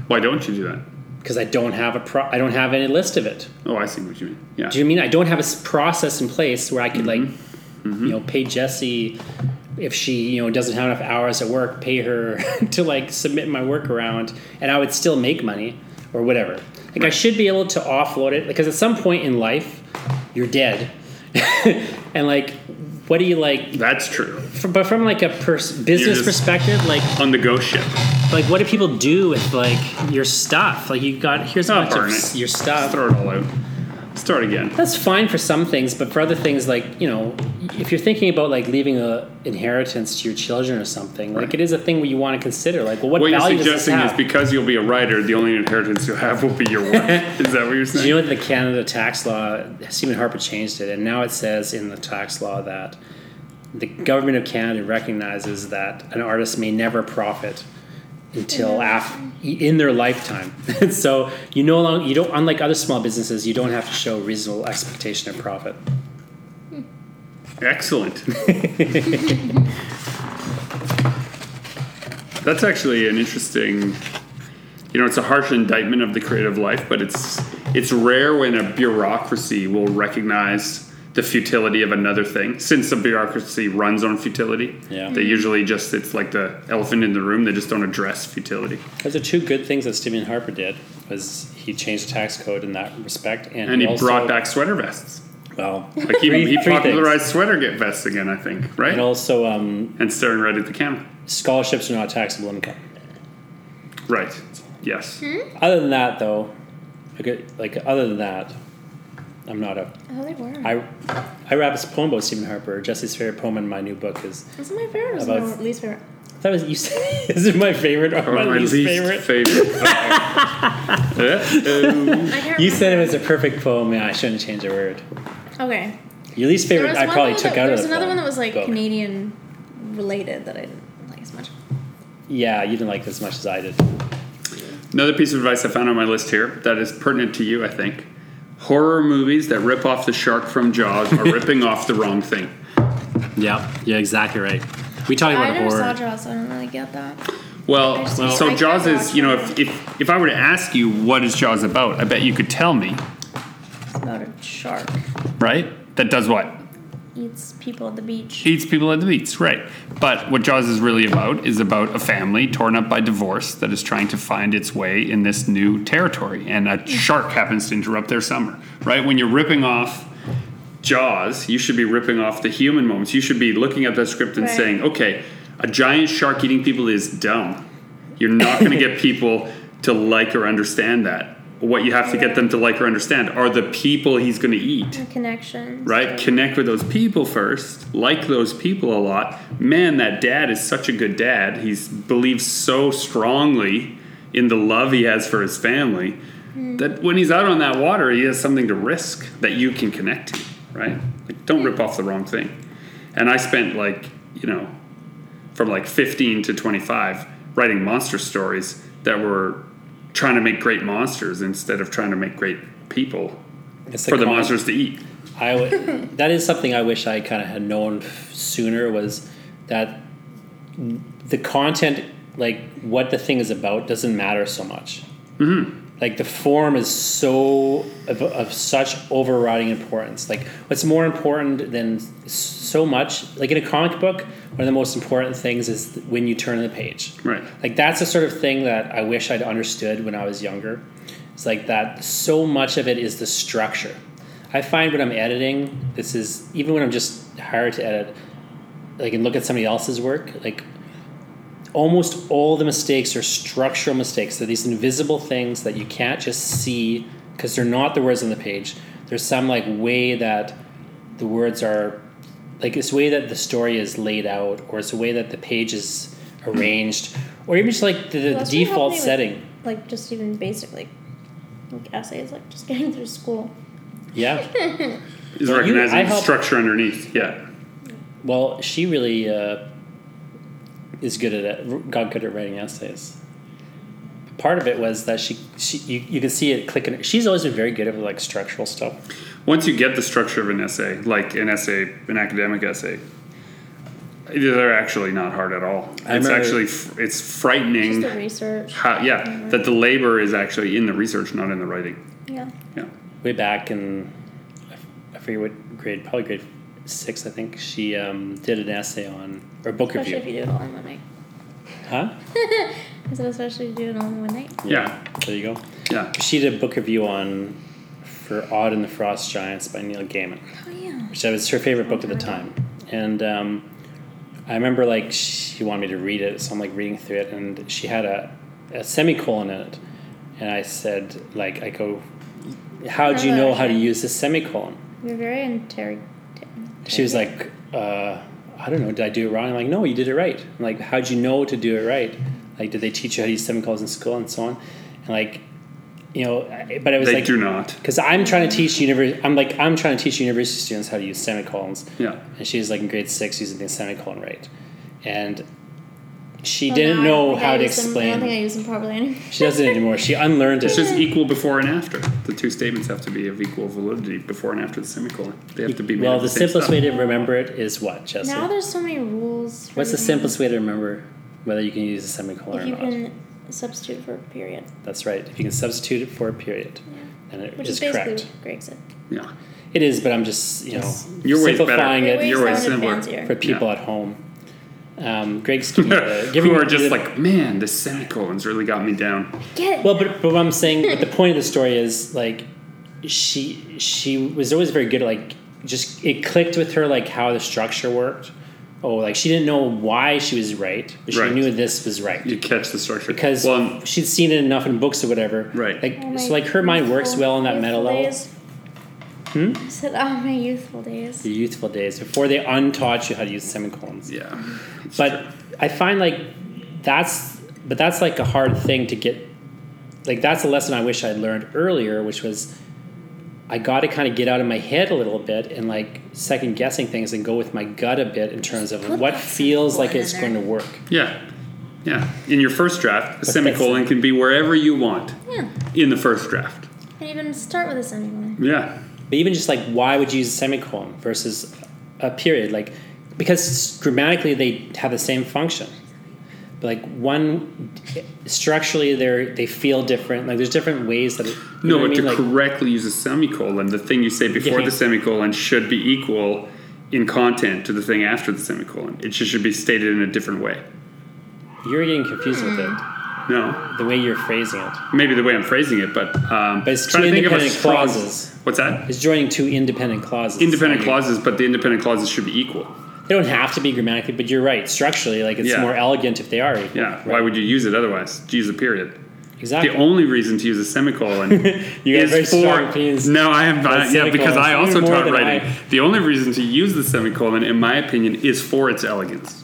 Why don't you do that? Because I don't have a pro. I don't have any list of it. Oh, I see what you mean. Yeah. Do you mean I don't have a process in place where I could like, Mm-hmm. you know, pay Jesse if she you know doesn't have enough hours at work, pay her to like submit my work around, and I would still make money or whatever. Like I should be able to offload it because at some point in life, you're dead, and like, what do you like? That's true. From, but from like a pers- business perspective, like On the ghost ship. Like what do people do with like your stuff? Like you got here's a Oh, bunch of burn s- it. your stuff. Throw it all out. Start again. That's fine for some things, but for other things, like you know, if you're thinking about like leaving a inheritance to your children or something, like Right. it is a thing where you want to consider, like, well, what, What you're value does this suggesting is have? because you'll be a writer, the only inheritance you'll have will be your work. is that what you're Do saying? you know that the Canada tax law, Stephen Harper changed it, and now it says in the tax law that the government of Canada recognizes that an artist may never profit until after in their lifetime. so you no longer you don't unlike other small businesses, you don't have to show reasonable expectation of profit. Excellent. That's actually an interesting. You know, it's a harsh indictment of the creative life, but it's it's rare when a bureaucracy will recognize the futility of another thing. Since the bureaucracy runs on futility, Yeah. they usually just it's like the elephant in the room. They just don't address futility. Those are two good things that Stephen Harper did. Was he changed the tax code in that respect, and, And he also, brought back sweater vests. well, Like he, three- he popularized sweater get vests again, I think, right? and also um, and staring right at the camera. scholarships are not taxable income. Right. Yes. Other than that, though, like, like other than that, I'm not a. Oh, they were. I I rap this poem about Stephen Harper. Jesse's favorite poem in my new book is. This is my favorite. This is About- my least favorite. That was you. Said, is it my favorite or Or my, least, favorite? favorite. Uh-oh. I can't You said it was a perfect poem. Yeah, I shouldn't change a word. Okay. Your least favorite, I one probably though took that, out There of was the another poem one that was like book. Canadian related that I didn't like as much. Yeah, you didn't like it as much as I did. Another piece of advice I found on my list here that is pertinent to you, I think. Horror movies that rip off the shark from Jaws are ripping off the wrong thing. Yeah, yeah, exactly right. We talk about I about never horror. saw Jaws, so I don't really get that. Well, I just- so I Jaws can't is, watch you know, if, if if I were to ask you what is Jaws about, I bet you could tell me, It's about a shark right? That does what? Eats people at the beach. Eats people at the beach, right? But what Jaws is really about is about a family torn up by divorce that is trying to find its way in this new territory, and a mm. shark happens to interrupt their summer, right? When you're ripping off Jaws, you should be ripping off the human moments. You should be looking at that script and Right. saying, okay, a giant shark eating people is dumb. You're not going to get people to like or understand that. What you have to get them to like or understand are the people he's going to eat The connections. right? Connect with those people first, like those people a lot. Man, that dad is such a good dad. He believes so strongly in the love he has for his family mm. that when he's out on that water, he has something to risk that you can connect to, right? Like, don't rip off the wrong thing. And I spent like, you know, from like 15 to 25 writing monster stories that were trying to make great monsters instead of trying to make great people It's for the con- monsters to eat. I w- that is something I wish I kind of had known f- sooner was that the content, like what the thing is about, doesn't matter so much. Mm-hmm. Like the form is so of, of such overriding importance. Like what's more important than so much, like in a comic book, one of the most important things is when you turn the page. Right. Like that's the sort of thing that I wish I'd understood when I was younger. It's like that so much of it is the structure. I find when I'm editing, this is even when I'm just hired to edit, like and look at somebody else's work, like almost all the mistakes are structural mistakes. They're these invisible things that you can't just see because they're not the words on the page. There's some like way that the words are like it's the way that the story is laid out or it's the way that the page is arranged or even just like the, the Well, that's default me with, setting. Like just even basic like like essays, like just getting through school. Yeah. is Well, you- recognizing the help- structure underneath. Yeah. Well, she really uh, is good at it. Got good at writing essays. Part of it was that she, she you, you could see it clicking. She's always been very good at like structural stuff. Once you get the structure of an essay, like an essay, an academic essay, they're actually not hard at all. I It's actually f- it's frightening. Just the research. How, yeah, that the labor is actually in the research, not in the writing. Yeah. Yeah. Way back in, I forget what grade, probably grade six, I think. She um, did an essay on or book Especially if review. you do it all in one night. Huh? I said especially if you do it all in one night. Yeah. There you go. Yeah. She did a book review on for Odd and the Frost Giants by Neil Gaiman. Oh yeah. which was her favorite book at the time. And um, I remember like she wanted me to read it, so I'm like reading through it, and she had a, a semicolon in it, and I said like I go, how do you know how to use a semicolon? You're very interrogative. She was like, uh, I don't know, did I do it wrong? I'm like, no, you did it right. I'm like, how'd you know to do it right? Like, did they teach you how to use semicolons in school and so on? And like, you know, but I was like, They like, do not. because I'm trying to teach university. I'm like I'm trying to teach university students how to use semicolons. Yeah. And she's like in grade six using the semicolon right, and she Well, didn't now know how I to use them- I don't think I explain. use them properly anymore. She doesn't anymore. She unlearned it. It's just equal before and after. The two statements have to be of equal validity before and after the semicolon. They have to be made Well, of the same simplest stuff. way to remember it is what, Jesse? Now there's so many rules. For What's the everything. simplest way to remember whether you can use a semicolon If or you can substitute for a period, That's right. If you can substitute it for a period, yeah. then it which is is basically correct. Greg said. Yeah. It is, but I'm just you know Just- Your simplifying better. it Your way's sounded simpler. for people Yeah. at home. Um, Greg's giving, uh, giving Who are just the- like, man, the semicolons really got me down. Get Well, but, but what I'm saying, but the point of the story is like she she was always very good at like just it clicked with her like how the structure worked. Oh, like she didn't know why she was right, but she Right. knew this was right You catch the structure. because well, she'd seen it enough in books or whatever. Right. Like Oh, my so, like her mind works well on that meta level. days. Hmm? I said, oh, my youthful days. The youthful days before they untaught you how to use semicolons. yeah. but true. I find like that's but that's like a hard thing to get like that's a lesson I wish I'd learned earlier, which was I got to kind of get out of my head a little bit and like second guessing things and go with my gut a bit in terms of what feels like it's going to work. Yeah. Yeah. In your first draft, a that's- semicolon can be wherever you want Yeah. in the first draft. And even start with a semicolon. Yeah. But even just like, why would you use a semicolon versus a period? Like, because grammatically they have the same function. But like one, structurally they they feel different. Like there's different ways that. It, No, but I to? Like, correctly use a semicolon, the thing you say before Yeah. the semicolon should be equal in content to the thing after the semicolon. It just should be stated in a different way. you're getting confused with it. No, The way you're phrasing it. maybe the way I'm phrasing it, but um, But it's trying two to think of a strong- clauses. What's that? It's joining two independent clauses. Independent clauses, but the independent clauses should be equal. They don't have to be grammatically, but you're right. Structurally, like it's Yeah. more elegant if they are equal. Yeah. right? Why would you use it otherwise? Use a period. exactly? The only reason to use a semicolon you is very for opinions. no, I have not. Yeah, because I also taught writing. I. The only reason to use the semicolon, in my opinion, is for its elegance.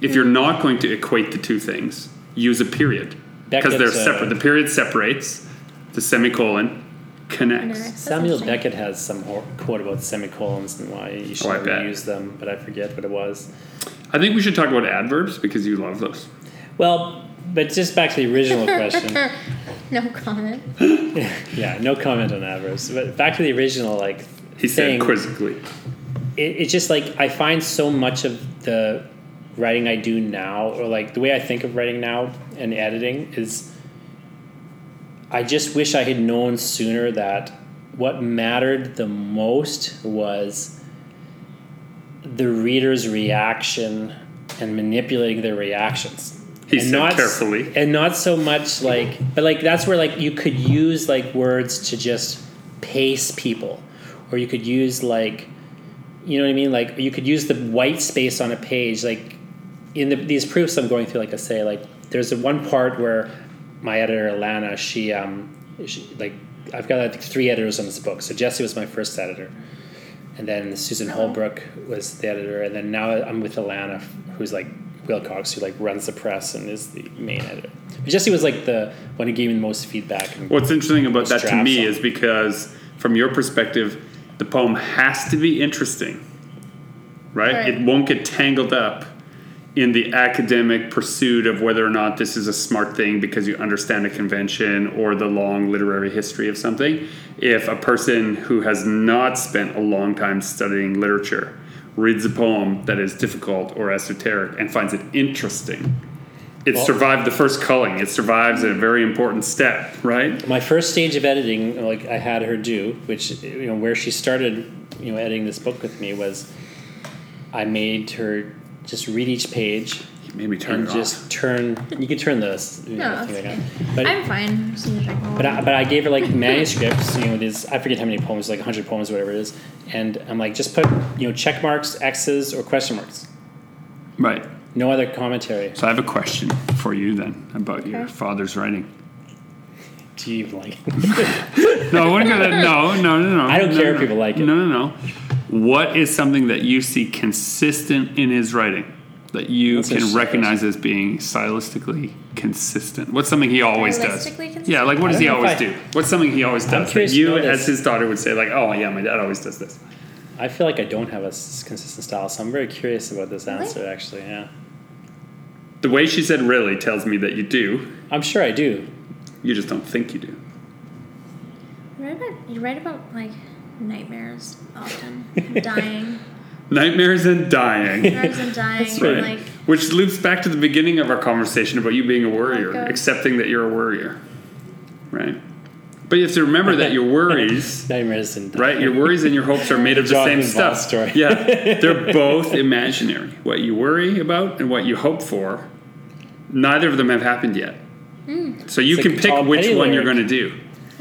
If you're not going to equate the two things, use a period because they're uh, separate. The period separates. The semicolon connects. Connects. Samuel Beckett has some quote about semicolons and why you should Oh, I never bet. use them, but I forget what it was. I think we should talk about adverbs because you love those. Well, but just back to the original question. No comment. yeah, no comment on adverbs. But back to the original, like He said quizzically. it, it's just like I find so much of the writing I do now, or like the way I think of writing now and editing is. I just wish I had known sooner that what mattered the most was the reader's reaction and manipulating their reactions. He and said not, carefully. and not so much like but like that's where like you could use like words to just pace people or you could use like you know what i mean like you could use the white space on a page like in the, these proofs i'm going through like i say like there's a one part where my editor alana she um she, like i've got like three editors on this book so jesse was my first editor and then Susan Holbrook was the editor, and then now I'm with Alana, who's like Wilcox, who like runs the press and is the main editor. But Jesse was like the one who gave me the most feedback. And What's interesting about that to me on. is because, from your perspective, the poem has to be interesting, right? Right. It won't get tangled up in the academic pursuit of whether or not this is a smart thing because you understand a convention or the long literary history of something. If a person who has not spent a long time studying literature reads a poem that is difficult or esoteric and finds it interesting, it Well- survived the first culling. It survives a very important step, right? my first stage of editing, like I had her do, which you know where she started, you know, editing this book with me was, I made her just read each page You made me turn and it just off. turn. You can turn this. You know, No, thing that's like that. But I'm fine. As soon as I go But. I, but I gave her like manuscripts, you know, these I forget how many poems, like hundred poems, whatever it is, and I'm like, just put you know check marks, X's, or question marks. Right. No other commentary. So I have a question for you then about your father's writing. Do you like? it? No, I wouldn't go that. No, no, no, no. I don't no, care no. if people like it. No, no, no. What is something that you see consistent in his writing that you That's can recognize as being stylistically consistent? What's something he always does? Consistent? Yeah, like what does he always I- do? What's something he always does that you, know as his daughter, would say like, oh yeah, my dad always does this. I feel like I don't have a consistent style, so I'm very curious about this Really? answer. Actually, yeah, The way she said "really" tells me that you do. I'm sure I do. You just don't think you do. You write about you write about like nightmares often, dying, Nightmares and dying. nightmares and dying, That's and, Right. like Which loops back to the beginning of our conversation about you being a worrier, accepting that you're a worrier. Right? But you have to remember that your worries, Nightmares and right? Your worries and your hopes are made of the Jonathan same stuff. story. Yeah. They're both imaginary. What you worry about and what you hope for, neither of them have happened yet. Hmm. So you It's can pick which Petty one you're going to do.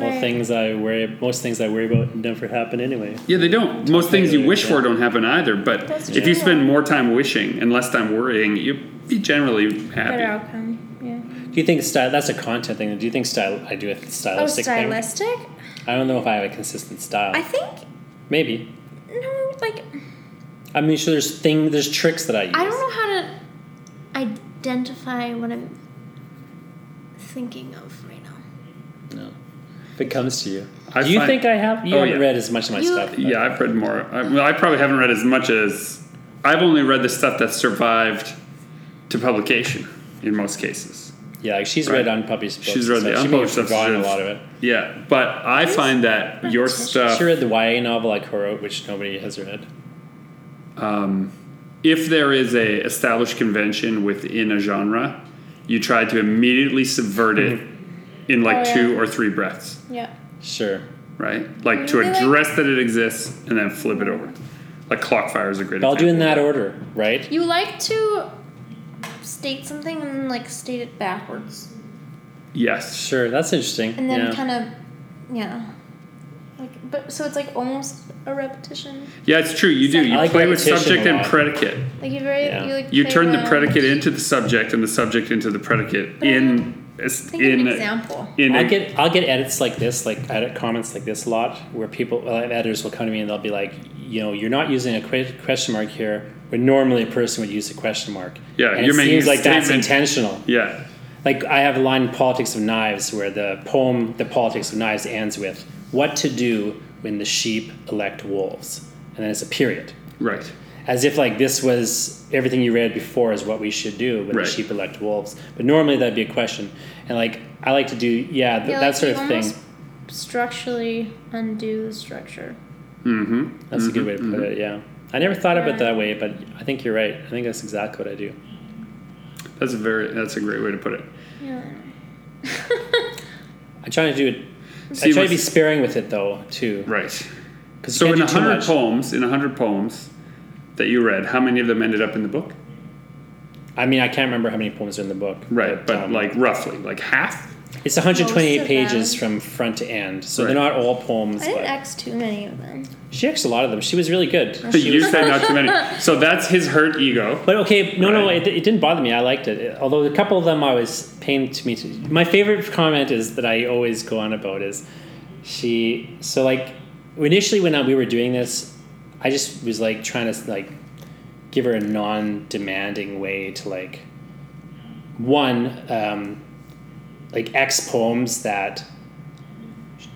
All Right. things I worry, most things I worry about never happen anyway. Yeah, they don't. Most things you wish for don't happen either. But That's if you spend more time wishing and less time worrying, you'll be generally happy. Better happy. outcome. Yeah. Do you think style? That's a content thing. Do you think style? I do a Oh, stylistic thing. stylistic. I don't know if I have a consistent style. I think Maybe. no, like I mean, sure. There's thing. There's tricks that I use. I don't know how to identify what I'm thinking of right now. No. If it comes to you, I do you find- think I have? You Oh, haven't yeah. read as much of my You- stuff. Yeah, I've read more. I, well, I probably haven't read as much as I've only read the stuff that survived to publication in most cases. Yeah, like she's Right. read unpublished books. She's read so the she may have unpublished stuff, forgotten a lot of it. Yeah, but I find that your stuff. She read the YA novel I co-wrote, which nobody has read. um, if there is a established convention within a genre, you try to immediately subvert it in like Oh, yeah. two or three breaths, Yeah. Sure. right? Like to Really, like- address that it exists and then flip it over. Like Clockfire is a great. I'll do in that order, right? You like to state something and then like state it backwards. Yes. Sure, that's interesting. And then yeah. kind of yeah. Like but so it's like almost a repetition. Yeah, it's true. You do. You like play with subject and predicate. Like you very Yeah. you like You play turn the predicate into the subject and the subject into the predicate in Think in of an example. in I'll a- get I'll get edits like this, like edit comments like this a lot, where people uh, editors will come to me and they'll be like, you know, you're not using a question mark here, when normally a person would use a question mark. Yeah, and you're it making seems a like that's intentional. yeah. Like I have a line in Politics of Knives where the poem The Politics of Knives ends with what to do when the sheep elect wolves. And then it's a period. Right. As if like this was everything you read before is what we should do when Right. the sheep elect wolves. But normally that'd be a question. And like I like to do yeah, th- Yeah, that like sort you of thing. structurally undo the structure. Mm-hmm. That's a good way to put it, yeah. I never thought of it that way, but I think you're right. I think that's exactly what I do. That's a very that's a great way to put it. Yeah. I try to do it See, I try to be what's- sparing with it though, too. Right. Because So in a hundred poems, in a hundred poems that you read, how many of them ended up in the book? I mean, I can't remember how many poems are in the book. Right, but um, like roughly, like half. It's 128 Most pages from front to end, so Right. they're not all poems. I didn't X too many of them. she Xed a lot of them. She was really good. She you was- said not too many. So that's his hurt ego. but okay, no, no, it, it didn't bother me. I liked it. Although a couple of them I was pain to me. To, my favorite comment is that I always go on about is she. So like initially when I, we were doing this, I just was like trying to like give her a non-demanding way to like one um, like X poems that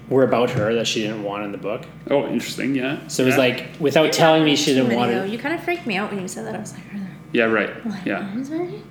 were about her that she didn't want in the book. Oh, interesting. Yeah. So it was Yeah. like without telling me she didn't want it. You kind of freaked me out when you said that. I was like, are Yeah. Right. like Yeah. poems already?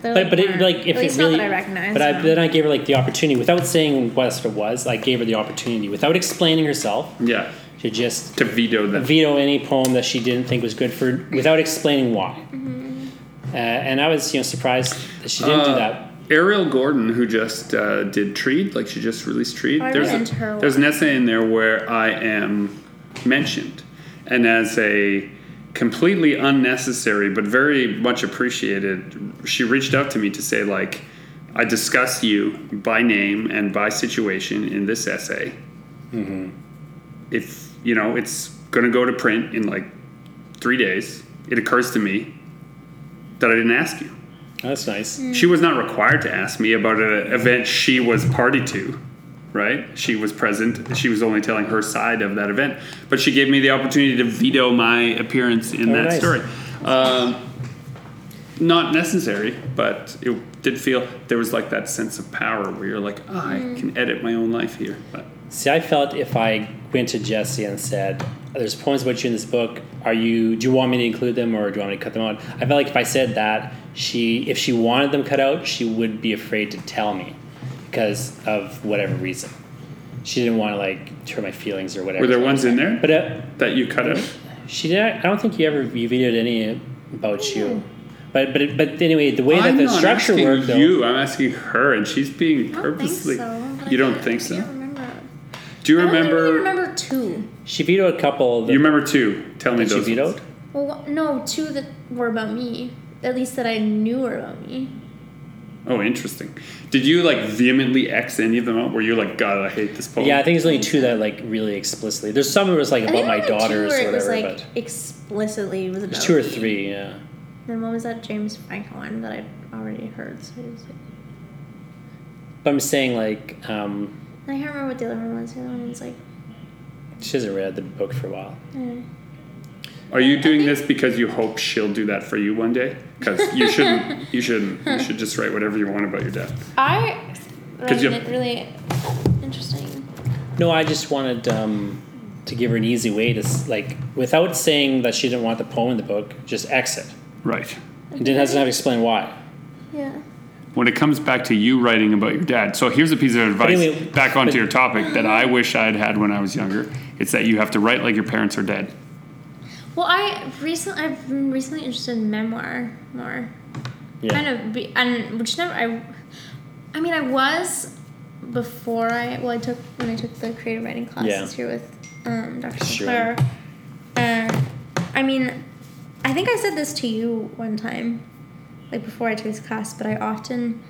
they're, But but it like if it really, not that I recognize. but I, then I gave her like the opportunity without saying what it was. I gave her the opportunity without explaining herself Yeah. To just To veto them. veto any poem that she didn't think was good for without explaining why. Mm-hmm. Uh, and I was you know surprised that she didn't do Uh, that. Ariel Gordon, who just uh, did Treed, like she just released Treed. I there's a- there's an essay in there where I am mentioned, and as a completely unnecessary but very much appreciated, she reached out to me to say like, I discuss you by name and by situation in this essay. If you know it's going to go to print in like three days, it occurs to me that I didn't ask you. That's nice. Mm. She was not required to ask me about an event she was party to, right? She was present. She was only telling her side of that event, but she gave me the opportunity to veto my appearance in Oh, that nice. story. Um, not necessary, but it did feel there was like that sense of power where you're like, oh, I mm. can edit my own life here. But See, I felt if I went to Jesse and said, "There's poems about you in this book. Are you? Do you want me to include them, or do you want me to cut them out?" I felt like if I said that, she, if she wanted them cut out, she would be afraid to tell me because of whatever reason. She didn't want to like hurt my feelings or whatever. were there ones in there But uh, that you cut out? she did. I don't think you ever you vetoed any about you. But but but anyway, the way I'm that the not structure asking worked, though. you. I'm asking her, and she's being I don't purposely. think so. You don't can't- think I so? Can't remember. Do you I only remember? really remember two. She vetoed a couple. That, You remember two? Tell me that she those. vetoed. ones. Well, no, two that were about me. At least that I knew were about me. Oh, interesting. Did you like vehemently X any of them out? Were you like, God, I hate this poem? Yeah, I think there's only two that like really explicitly. There's some that was like about my only two daughters where or it was whatever, like but explicitly was about two or me. three. Yeah. Then what was that James Franco one that I'd already heard? So it was like, But I'm saying like um, I can't remember what the other one was. The other one was like, she hasn't read the book for a while. eh. Are you doing this because you hope she'll do that for you one day? Because you shouldn't. You shouldn't. You should just write whatever you want about your dad. I. find you- it really interesting. No, I just wanted um, to give her an easy way to like without saying that she didn't want the poem in the book, just exit. Right. And didn't have to have to explain why. Yeah. When it comes back to you writing about your dad. So here's a piece of advice anyway, back onto but- your topic that I wish I had had when I was younger. It's that you have to write like your parents are dead. Well, I recently I've been recently interested in memoir more. Yeah. Kind of, be, and which never I. I mean, I was before I well I took when I took the creative writing classes Yeah. here with um, Dr. Sure. Sinclair. And I mean, I think I said this to you one time, like before I took this class. But I often,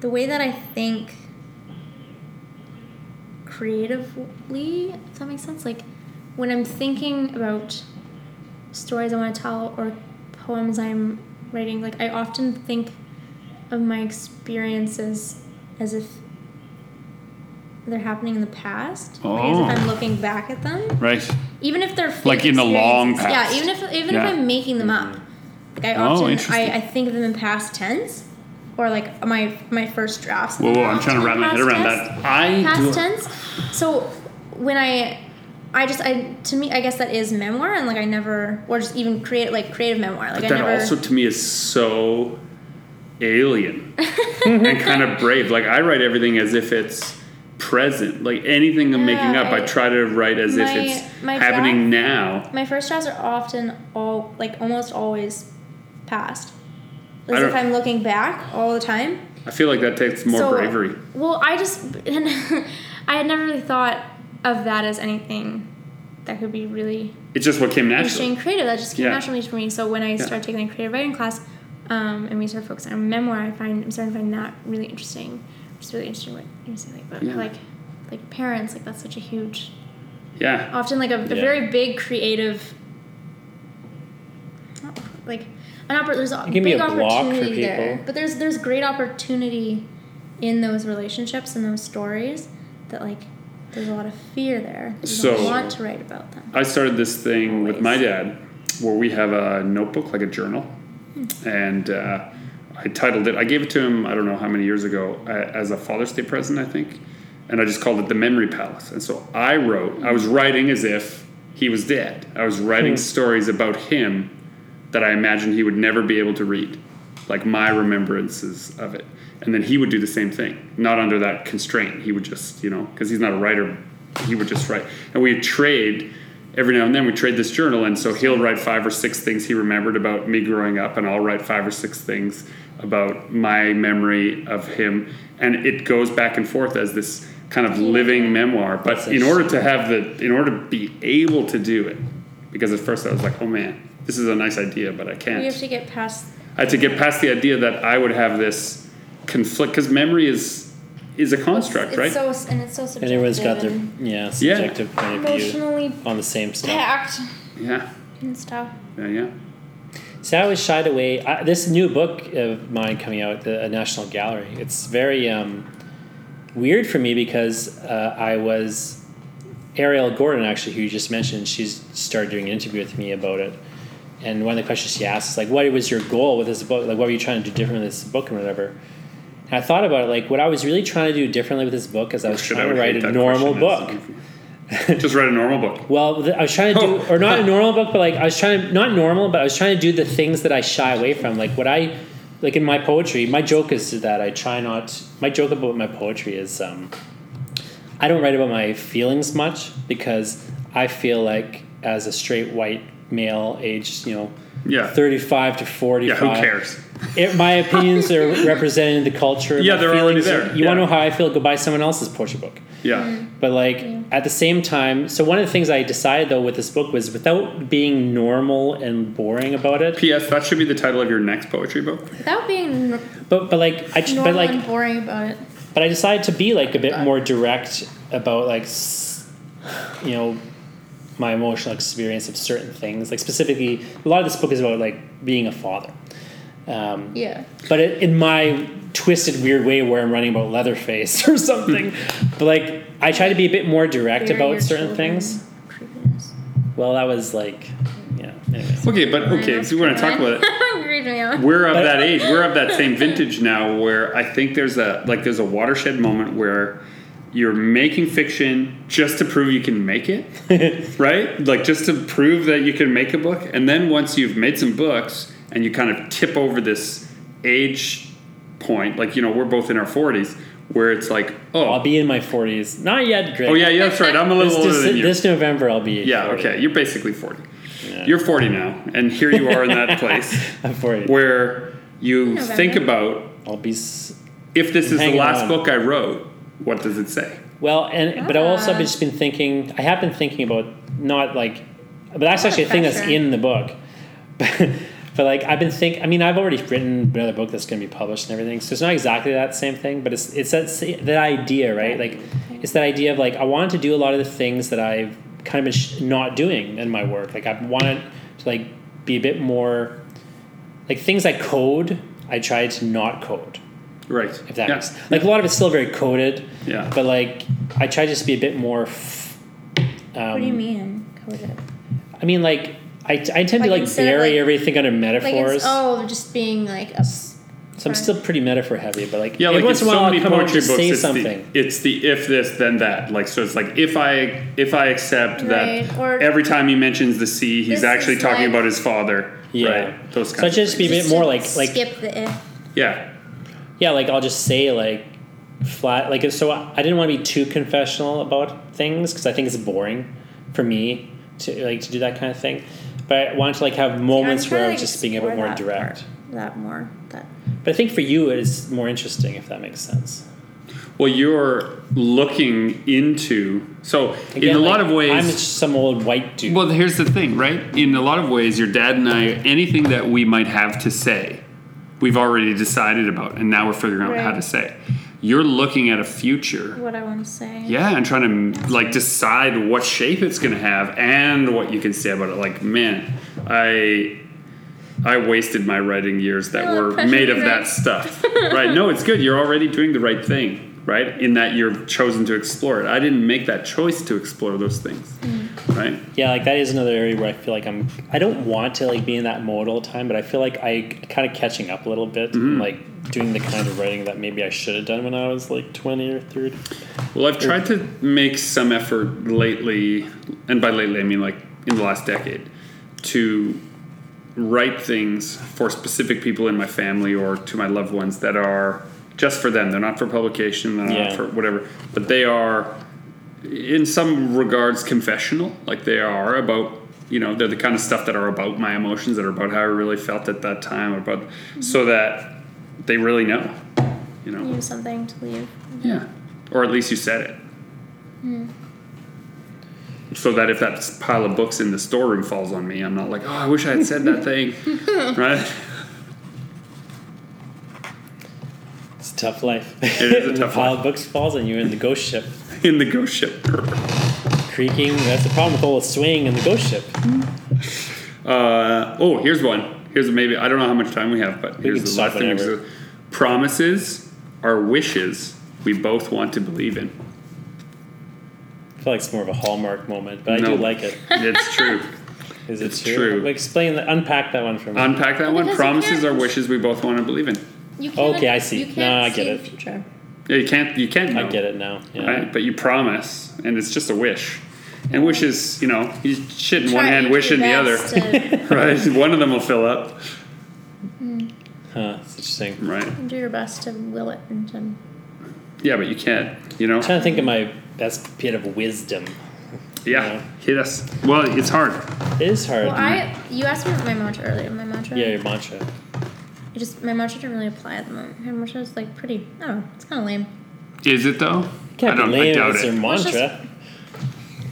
the way that I think creatively, if that makes sense, like when I'm thinking about stories I want to tell or poems I'm writing, like I often think of my experiences as if they're happening in the past, like as Oh. if I'm oh. looking back at them, Right. even if they're Like in the long past. Yeah, even if even Yeah. if I'm making them up, like I Oh, often I. I think of them in past tense, or like my my first drafts. Whoa, whoa, I'm trying to wrap my head around tense that. I past do. tense. So when I, I just I to me I guess that is memoir and like I never or just even create like creative memoir like But I that never. also to me is so alien and kind of brave. Like I write everything as if it's present. Like anything I'm making up, I, I- try to write as if it's my happening now. my first drafts are often all like almost always past. As if I'm looking back all the time. I feel like that takes more So- bravery. Well, I just and I had never really thought of that as anything that could be really It's just what came naturally. and creative. That just came Yeah. naturally for me. So when I started taking a creative writing class, um, and we started focusing on memoir, I find I'm starting to find that really interesting. Just really interesting what you're saying, like, but Yeah. like, like parents, like that's such a huge, Yeah. often like a, a Yeah. very big creative, like an oppor- There's a It can be big a block for opportunity there, but there's there's great opportunity in those relationships and those stories that like there's a lot of fear there. You So- don't want to write about them. I started this thing with my dad where we have a notebook, like a journal, and uh, I titled it. I gave it to him. I don't know how many years ago uh, as a Father's Day present, I think, and I just called it the Memory Palace. And so I wrote. I was writing as if he was dead. I was writing stories about him that I imagined he would never be able to read, like my remembrances of it. And then he would do the same thing, not under that constraint. He would just, you know, because he's not a writer, he would just write. And we'd trade every now and then. We trade this journal, and so he'll write five or six things he remembered about me growing up, and I'll write five or six things about my memory of him. And it goes back and forth as this kind of living memoir. But in order to have the, in order to be able to do it, because at first I was like, oh man, this is a nice idea, but I can't. You have to get past I had to get past the idea that I would have this conflict because memory is is a construct, it's right? so and it's so And subjective. everyone's got their yeah subjective point of view emotionally on the same stuff. packed yeah, and stuff. yeah, yeah. So I always shied away. I, this new book of mine coming out, the National Gallery. It's very um, weird for me because uh, I was Ariel Gordon actually, who you just mentioned. She's started doing an interview with me about it, and one of the questions she asked is like, "What was your goal with this book? Like, what were you trying to do different with this book and whatever?" And I thought about it. Like, what I was really trying to do differently with this book is I was Shit, trying would to write a normal book. Just write a normal book. Well, I was trying to do, or not a normal book, but like I was trying to, not normal, but I was trying to do the things that I shy away from. Like what I, like in my poetry, my joke is that I try not, my joke about my poetry is um, I don't write about my feelings much because I feel like as a straight white male aged, you know, Yeah, 35 to yeah. 45. Who cares? It, my opinions are representing the culture. Yeah, they're already feelings are- there. You want to know how I feel? Go buy someone else's poetry book. Yeah, mm. But like at the same time, so one of the things I decided though with this book was without being normal and boring about it. P.S. That should be the title of your next poetry book. Without being But but like I just, normal but like and boring about it. but I decided to be like a bit more direct about like you know my emotional experience of certain things. Like specifically, a lot of this book is about like being a father. Um, Yeah. but it, in my twisted weird way where I'm writing about Leatherface or something. but like I try to be a bit more direct Bury about certain things. Creepiness. Well, that was like, yeah. Anyways. Okay, but okay, if you want to talk about it, Creeping me out. we're of But- that age. We're of that same vintage now, where I think there's a like there's a watershed moment where you're making fiction just to prove you can make it, right? Like just to prove that you can make a book, and then once you've made some books and you kind of tip over this age point, like you know, we're both in our forties, where it's like, oh, I'll be in my forties. Not yet, Greg. oh yeah, yeah, that's right. I'm a little older this, than you. this November, I'll be. yeah, 40. okay, you're basically forty. Yeah. You're forty now, and here you are in that place I'm forty. where you November. think about I'll be. s- if this is the last on. book I wrote, what does it say? Well, and but I also Ah. have just been thinking. I have been thinking about not like, but that's actually a thing that's pressure. in the book. but like I've been think. I mean, I've already written another book that's going to be published and everything. So it's not exactly that same thing, but it's it's that sa- that idea, right? Like it's that idea of like I wanted to do a lot of the things that I've kind of been sh- not doing in my work. Like I wanted to like be a bit more like things I code. I tried to not code Right. if that yeah. makes like a lot of it's still very coded. Yeah. But like I try just to be a bit more. F- um, what do you mean coded? I mean, like I, I tend to Like, like instead of, bury like- everything under Like metaphors. it's oh, just being like a. so I'm still pretty metaphor heavy, but like Yeah, every like once in in a so while I'll many come out and poetry books, say it's something. the it's the if this then that. Like so, it's like if I if I accept Right, that or- every time he mentions the sea, he's actually talking like- about his father. Yeah. right? Those So kinds. I of just be a bit more like like skip the if. yeah, yeah, like I'll just say like flat like so I didn't want to be too confessional about things because I think it's boring for me to like to do that kind of thing. But I wanted to like have moments I'm where I trying was just being a bit more that direct. part, that more that. But I think for you it's more interesting if that makes sense. Well, you're looking into so in Again, a lot of ways. I'm just some old white dude. Well, here's the thing, right? In a lot of ways, your dad and I, anything that we might have to say, we've already decided about, and now we're figuring out how to say. You're looking at a future, What I want to say. yeah, and trying to like decide what shape it's going to have and what you can say about it. Like, man, I. I wasted my writing years that were made of that stuff. right? No, it's good. You're already doing the right thing, right? In that you're chosen to explore it. I didn't make that choice to explore those things, Mm. right? Yeah, like that is another area where I feel like I'm. I don't want to like be in that mode all the time, but I feel like I kind of catching up a little bit, Mm-hmm. and, like doing the kind of writing that maybe I should have done when I was like twenty or thirty. Well, I've tried to make some effort lately, and by lately I mean like in the last decade, to write things for specific people in my family or to my loved ones that are just for them. They're not for publication, they're Yeah. not for whatever, but they are, in some regards, confessional. Like they are about, you know, they're the kind of stuff that are about my emotions, that are about how I really felt at that time, about so mm-hmm. that they really know, you know. You something to leave. Yeah. Or at least you said it. Mm. So that if that pile of books in the storeroom falls on me, I'm not like, oh, I wish I had said that thing. right? It's a tough life. It is a tough life. of books falls and you're in the ghost ship, In the ghost ship. creaking. That's the problem with all the swaying in the ghost ship. Uh, oh, here's one. Here's maybe, I don't know how much time we have, but here's the last thing. whenever. Promises are wishes we both want to believe in. I feel like it's more of a hallmark moment, but I No. do like it. It's true. Is it It's true? true. Explain that. Unpack that one for me. Unpack that one. Because you Promises are wishes we both want to believe in. You can't, Okay, I see. You can't No, I get the it. future. Yeah, you can't, you can't know. I get it now. Yeah. right? But you promise, and it's just a wish. And wishes, you know, you shit in one hand, to wish in the other, right? One of them will fill up, hmm. Huh, that's interesting. right? do your best to will it into. Yeah, but you can't, you know. I'm trying to think of my best bit of wisdom. Yeah, hit us. Well, it's hard. It is hard. Well, I you asked me about my mantra earlier. My mantra. yeah, your mantra. It just my mantra didn't really apply at the moment. My mantra is like pretty. Oh. It's kind of lame. Is it though? Can't I don't. be I lame doubt as your it. Well, it's mantra.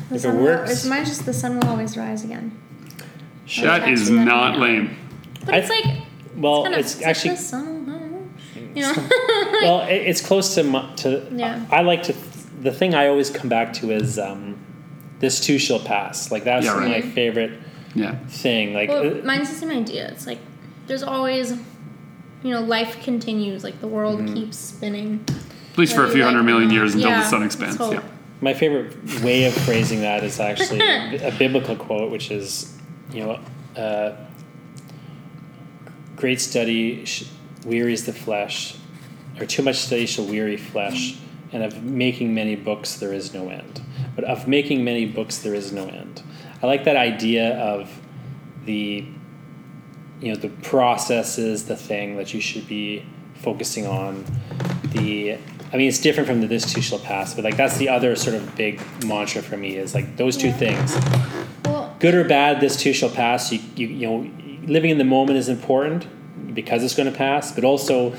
The If it sun will- works. it's mine. Just the sun will always rise again. Sure. That is not yeah. lame. But I- it's like well, kind of it's actually the sun. will- You know. well, it, it's close to mu- to. Yeah. I like to. The thing I always come back to is um, this too shall pass. Like that's Yeah, right. my favorite Yeah. thing. Like Well, uh, mine's the same idea. It's like there's always, you know, life continues. Like the world Mm-hmm. keeps spinning. At least for a few you hundred like it or million not. years until Yeah, the sun expands. Yeah. my favorite way of phrasing that is actually a biblical quote, which is, you know, uh, great study sh- wearies the flesh, or too much study shall weary flesh, and of making many books there is no end. But of making many books there is no end. I like that idea of the, you know, the process is the thing that you should be focusing on the. I mean, it's different from the "this too shall pass," but like that's the other sort of big mantra for me is like those two Yeah. things, Well, good or bad. This too shall pass. You you you know, living in the moment is important because it's going to pass, but also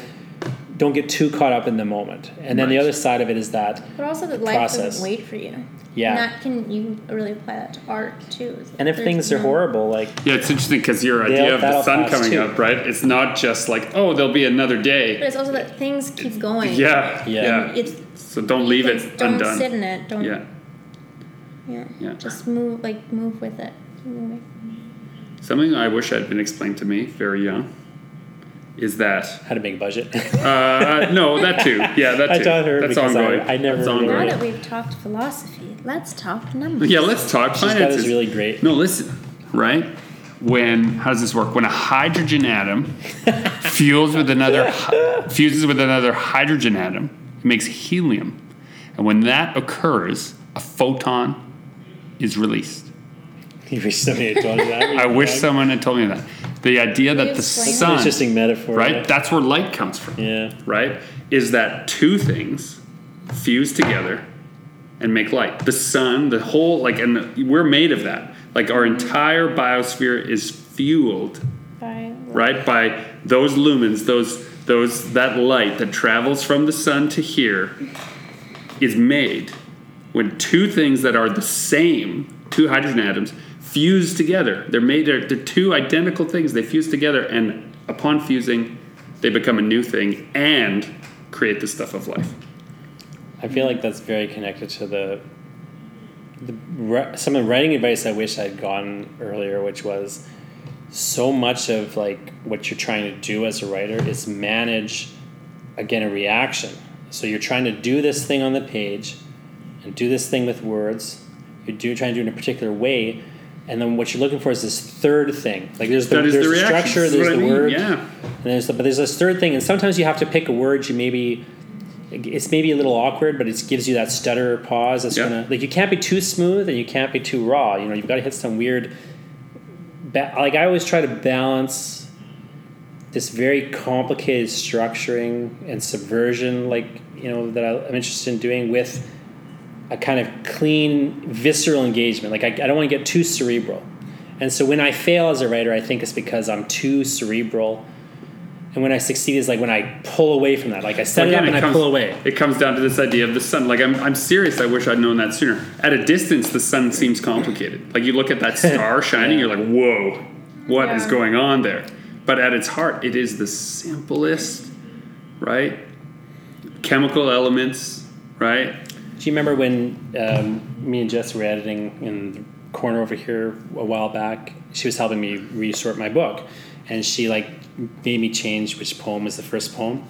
don't get too caught up in the moment. And then the other side of it is that but also that life Process. doesn't wait for you. Yeah. And that can you really apply that to art too. and if there's things are horrible, like Yeah, it's interesting because your idea of the sun coming too. up, right? It's not just like, oh, there'll be another day. But it's also that things keep going. Yeah. Yeah, yeah. It's So don't leave things- it don't undone. sit in it. Don't. Yeah, Yeah. Yeah. Just move, like move with it. Keep something I wish had been explained to me very young is that how to make a budget. uh, no, that too. Yeah, that I too. taught her That's because I- ongoing. I never That's really- Now that we've talked philosophy, let's talk numbers. Yeah, let's talk She's finances. this really great. No, listen, right? When how does this work? When a hydrogen atom fuels with another fuses with another hydrogen atom, it makes helium, and when that occurs, a photon is released. You wish somebody had told you that. I wish someone had told me that. The idea that the explain It's an sun, interesting metaphor. right? That's where light comes from. Yeah. right? Is that two things fuse together and make light. The sun, the whole, like, and we're made of that. Like, our entire biosphere is fueled, By, right, by those lumens, those, those, that light that travels from the sun to here is made when two things that are the same, two hydrogen atoms, fuse together. They're made, they're, they're two identical things. They fuse together, and upon fusing, they become a new thing and create the stuff of life. I feel like that's very connected to the, the some of the writing advice I wish I'd gotten earlier, which was so much of like what you're trying to do as a writer is manage again a reaction. So you're trying to do this thing on the page and do this thing with words. You're do, trying to do it in a particular way. And then what you're looking for is this third thing. Like there's the, there's the the structure, This is there's the I mean. word, Yeah. and there's the, but there's this third thing, and sometimes you have to pick a word. You maybe it's maybe a little awkward, but it gives you that stutter pause. That's Yeah. gonna like you can't be too smooth and you can't be too raw. You know, you've got to hit some weird. Ba- like I always try to balance this very complicated structuring and subversion, like you know that I- I'm interested in doing with a kind of clean, visceral engagement. Like I, I don't want to get too cerebral. And so when I fail as a writer, I think it's because I'm too cerebral. And when I succeed is like when I pull away from that. Like I set Well, it up and I comes, pull away. It comes down to this idea of the sun. Like I'm, I'm serious. I wish I'd known that sooner. At a distance, the sun seems complicated. Like you look at that star shining, you're like, whoa, what is Yeah. going on there? But at its heart, it is the simplest, right? Chemical elements, right? Do you remember when um, me and Jess were editing in the corner over here a while back? She was helping me resort my book, and she like made me change which poem was the first poem.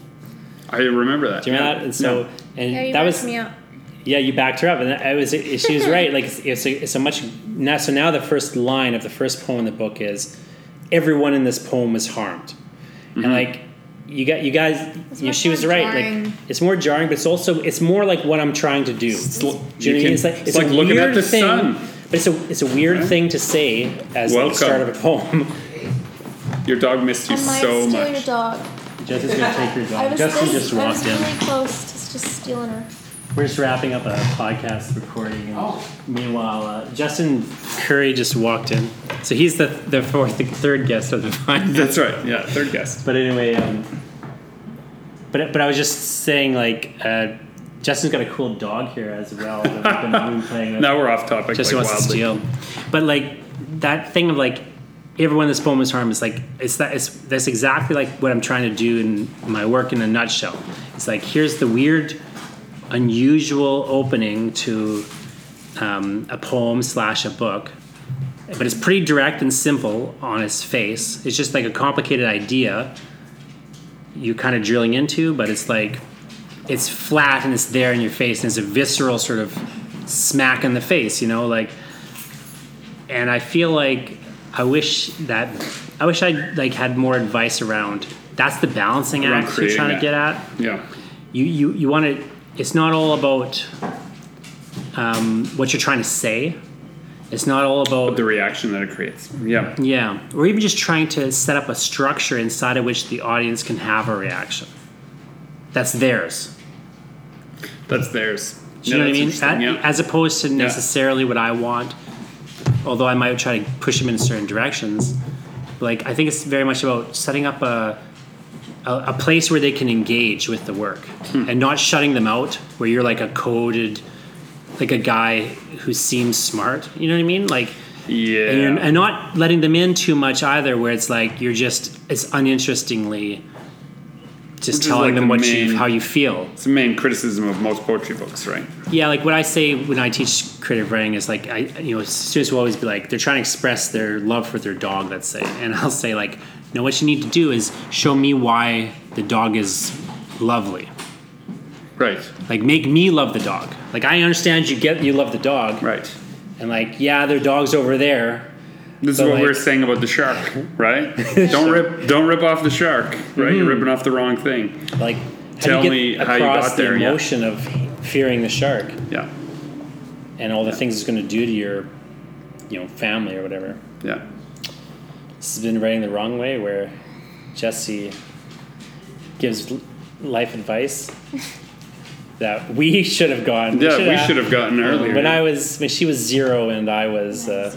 I remember that. Do you remember Yeah. that? And so, No. and Yeah, you that was me up. Yeah, you backed her up, and I was. She was right. Like it's, it's, a, it's a much now. So now the first line of the first poem in the book is, "Everyone in this poem was harmed," Mm-hmm. and like you got you guys. You she was right. jarring. Like it's more jarring, but it's also it's more like what I'm trying to do. It's Do you know what I mean? can- It's like it's it's like looking at weird the thing, sun. but it's a it's a weird Right. thing to say as like, the start of a poem. Your dog missed you I might so steal much. your dog. Jess is gonna take your dog. was Justin this, just I walked was in. really close to just stealing her. We're just wrapping up a podcast recording. Oh. Meanwhile, uh, Justin Curry just walked in. So he's the the fourth, the third guest of the podcast. That's right. Yeah, third guest. But anyway, um, but but I was just saying like uh, Justin's got a cool dog here as well that we've been, playing with. Now we're off topic. Justin like wants wildly. to steal. But like that thing of like everyone poem is harmed is like it's that it's that's exactly like what I'm trying to do in my work in a nutshell. It's like here's the weird, unusual opening to um, a poem slash a book, but it's pretty direct and simple on its face. It's just like a complicated idea you're kind of drilling into, but it's like it's flat and it's there in your face and it's a visceral sort of smack in the face, you know, like and I feel like I wish that I wish I like had more advice around that's the balancing act you're trying that. to get at. Yeah. You you you want to it's not all about um, what you're trying to say. It's not all about The reaction that it creates. Yeah. yeah, or even just trying to set up a structure inside of which the audience can have a reaction. that's theirs. That's theirs. Do you know what I mean? At- yeah. As opposed to necessarily what I want, although I might try to push them in certain directions. Like I think it's very much about setting up a a, a place where they can engage with the work Hmm. and not shutting them out. Where you're like a coded, like a guy who seems smart. You know what I mean? Like. yeah. And, and not letting them in too much either, where it's like you're just it's uninterestingly just Which telling like them the what main- you how you feel. it's the main criticism of most poetry books, right? Yeah, like what I say when I teach creative writing is like I, you know, students will always be like they're trying to express their love for their dog, let's say, and I'll say like, no, what you need to do is show me why the dog is lovely. Right. Like make me love the dog. Like I understand you get you love the dog, Right. and like yeah, their dog's over there. This is what we are saying about the shark, right? don't rip don't rip off the shark, right? You're hmm. ripping off the wrong thing. Like Tell me how you got there, the yeah. emotion of fearing the shark Yeah. and all the things it's going to do to your, you know, family or whatever. Yeah. This has been writing the wrong way, where Jesse gives life advice that we should have gotten. Yeah, we should have gotten earlier. When I was when she was zero and I was uh,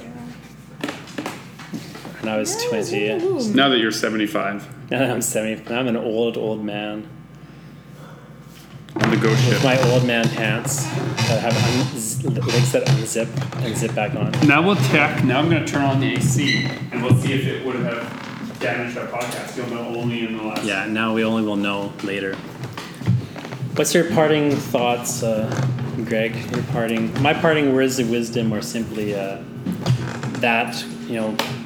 and I was twenty. And now that you're 75 now that I'm seventy. I'm an old old man on the ghost with ship. my old man pants that have unz- legs that unzip and zip back on. Now we'll check. Now I'm going to turn on the AC and we'll see if it would have damaged our podcast. You'll know only in the last. Yeah, now we only will know later. What's your parting thoughts, uh, Greg? Your parting, my parting words of wisdom are simply uh, that you know, i-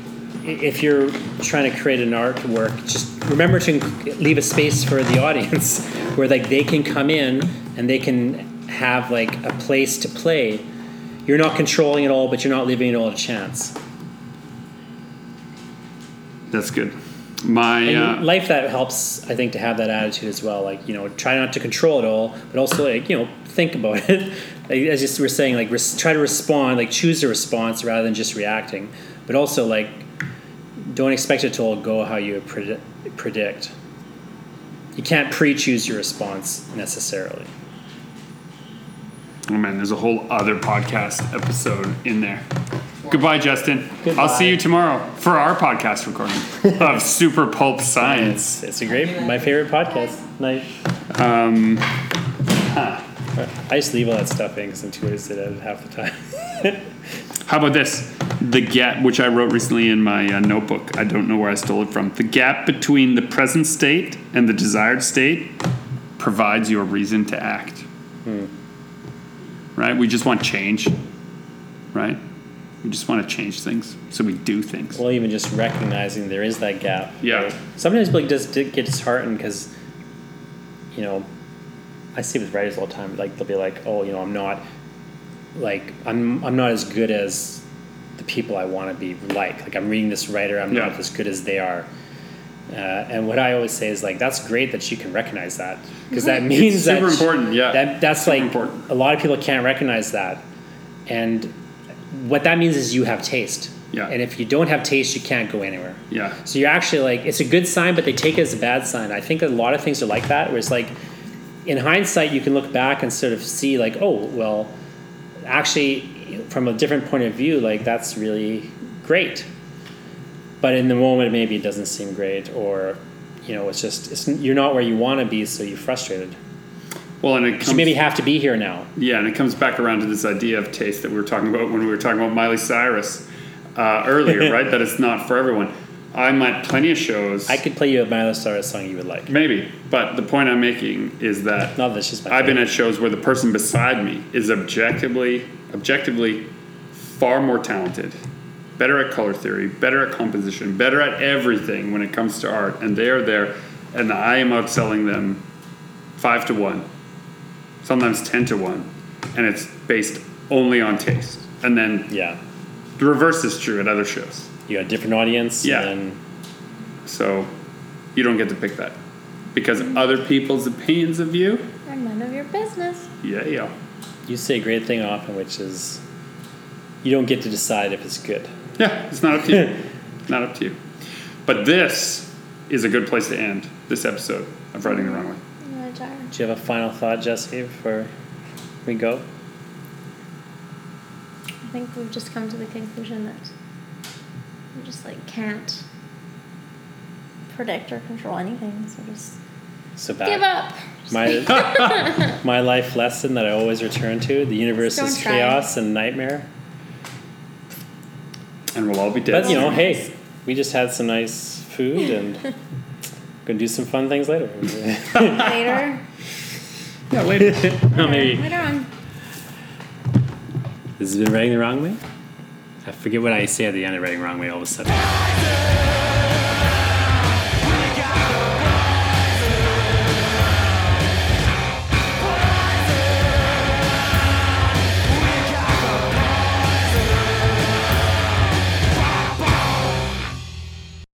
if you're trying to create an artwork, just remember to leave a space for the audience where like they can come in and they can have like a place to play. You're not controlling it all, but you're not leaving it all to chance. That's good. My uh, life that helps, I think, to have that attitude as well. Like you know, try not to control it all, but also like you know, think about it. like, as just we're saying, like res- try to respond, like choose a response rather than just reacting. But also like, don't expect it to all go how you predi- predict. You can't pre-choose your response necessarily. oh man, there's a whole other podcast episode in there. Goodbye, Justin. Goodbye. I'll see you tomorrow for our podcast recording of Super Pulp Science. It's, it's a great, my favorite podcast. Night. Um, I just leave all that stuff in because I'm too wasted at it half the time. How about this? The gap, which I wrote recently in my uh, notebook, I don't know where I stole it from. The gap between the present state and the desired state provides your reason to act. Right? We just want change. Right? We just want to change things. So we do things. Well, even just recognizing there is that gap. Yeah. right? Sometimes people just get disheartened because, you know, I see with writers all the time. Like they'll be like, "Oh, you know, I'm not, like, I'm I'm not as good as the people I want to be like. Like I'm reading this writer, I'm Yeah. not as good as they are." Uh, and what I always say is like, "That's great that you can recognize that because that means that super important, yeah. that that's Super like important. a lot of people can't recognize that, and what that means is you have taste. Yeah. And if you don't have taste, you can't go anywhere. Yeah. So you're actually like, it's a good sign, but they take it as a bad sign. I think a lot of things are like that, where it's like, in hindsight, you can look back and sort of see, like, oh, well, actually, from a different point of view, like, that's really great. But in the moment, maybe it doesn't seem great, or, you know, it's just, it's, you're not where you want to be, so you're frustrated. Well, and it comes, You maybe have to be here now. yeah, and it comes back around to this idea of taste that we were talking about when we were talking about Miley Cyrus uh, earlier, right? That it's not for everyone. I'm at plenty of shows. I could play you a Miley Cyrus song you would like. Maybe, but the point I'm making is that Not that she's my I've been at shows where the person beside me is objectively, objectively, far more talented, better at color theory, better at composition, better at everything when it comes to art, and they are there, and I am outselling them five to one, sometimes ten to one, and it's based only on taste. And then Yeah. the reverse is true at other shows. You got a different audience. Yeah. And So you don't get to pick that because other people's opinions of you. And none of your business. Yeah, yeah. You say a great thing often, which is you don't get to decide if it's good. Yeah, it's not up to you. not up to you. But this is a good place to end this episode of Writing the Wrong Way. Do you have a final thought, Jesse, before we go? I think we've just come to the conclusion that we just like can't predict or control anything. So just So give up. My my life lesson that I always return to: the universe Don't is try. chaos and nightmare. And we'll all be dead. But you know, hey, we just had some nice food and gonna do some fun things later. later. Yeah, later. Well, maybe Later on. this has been writing the wrong way. I forget what I say at the end of writing wrong way all of a sudden.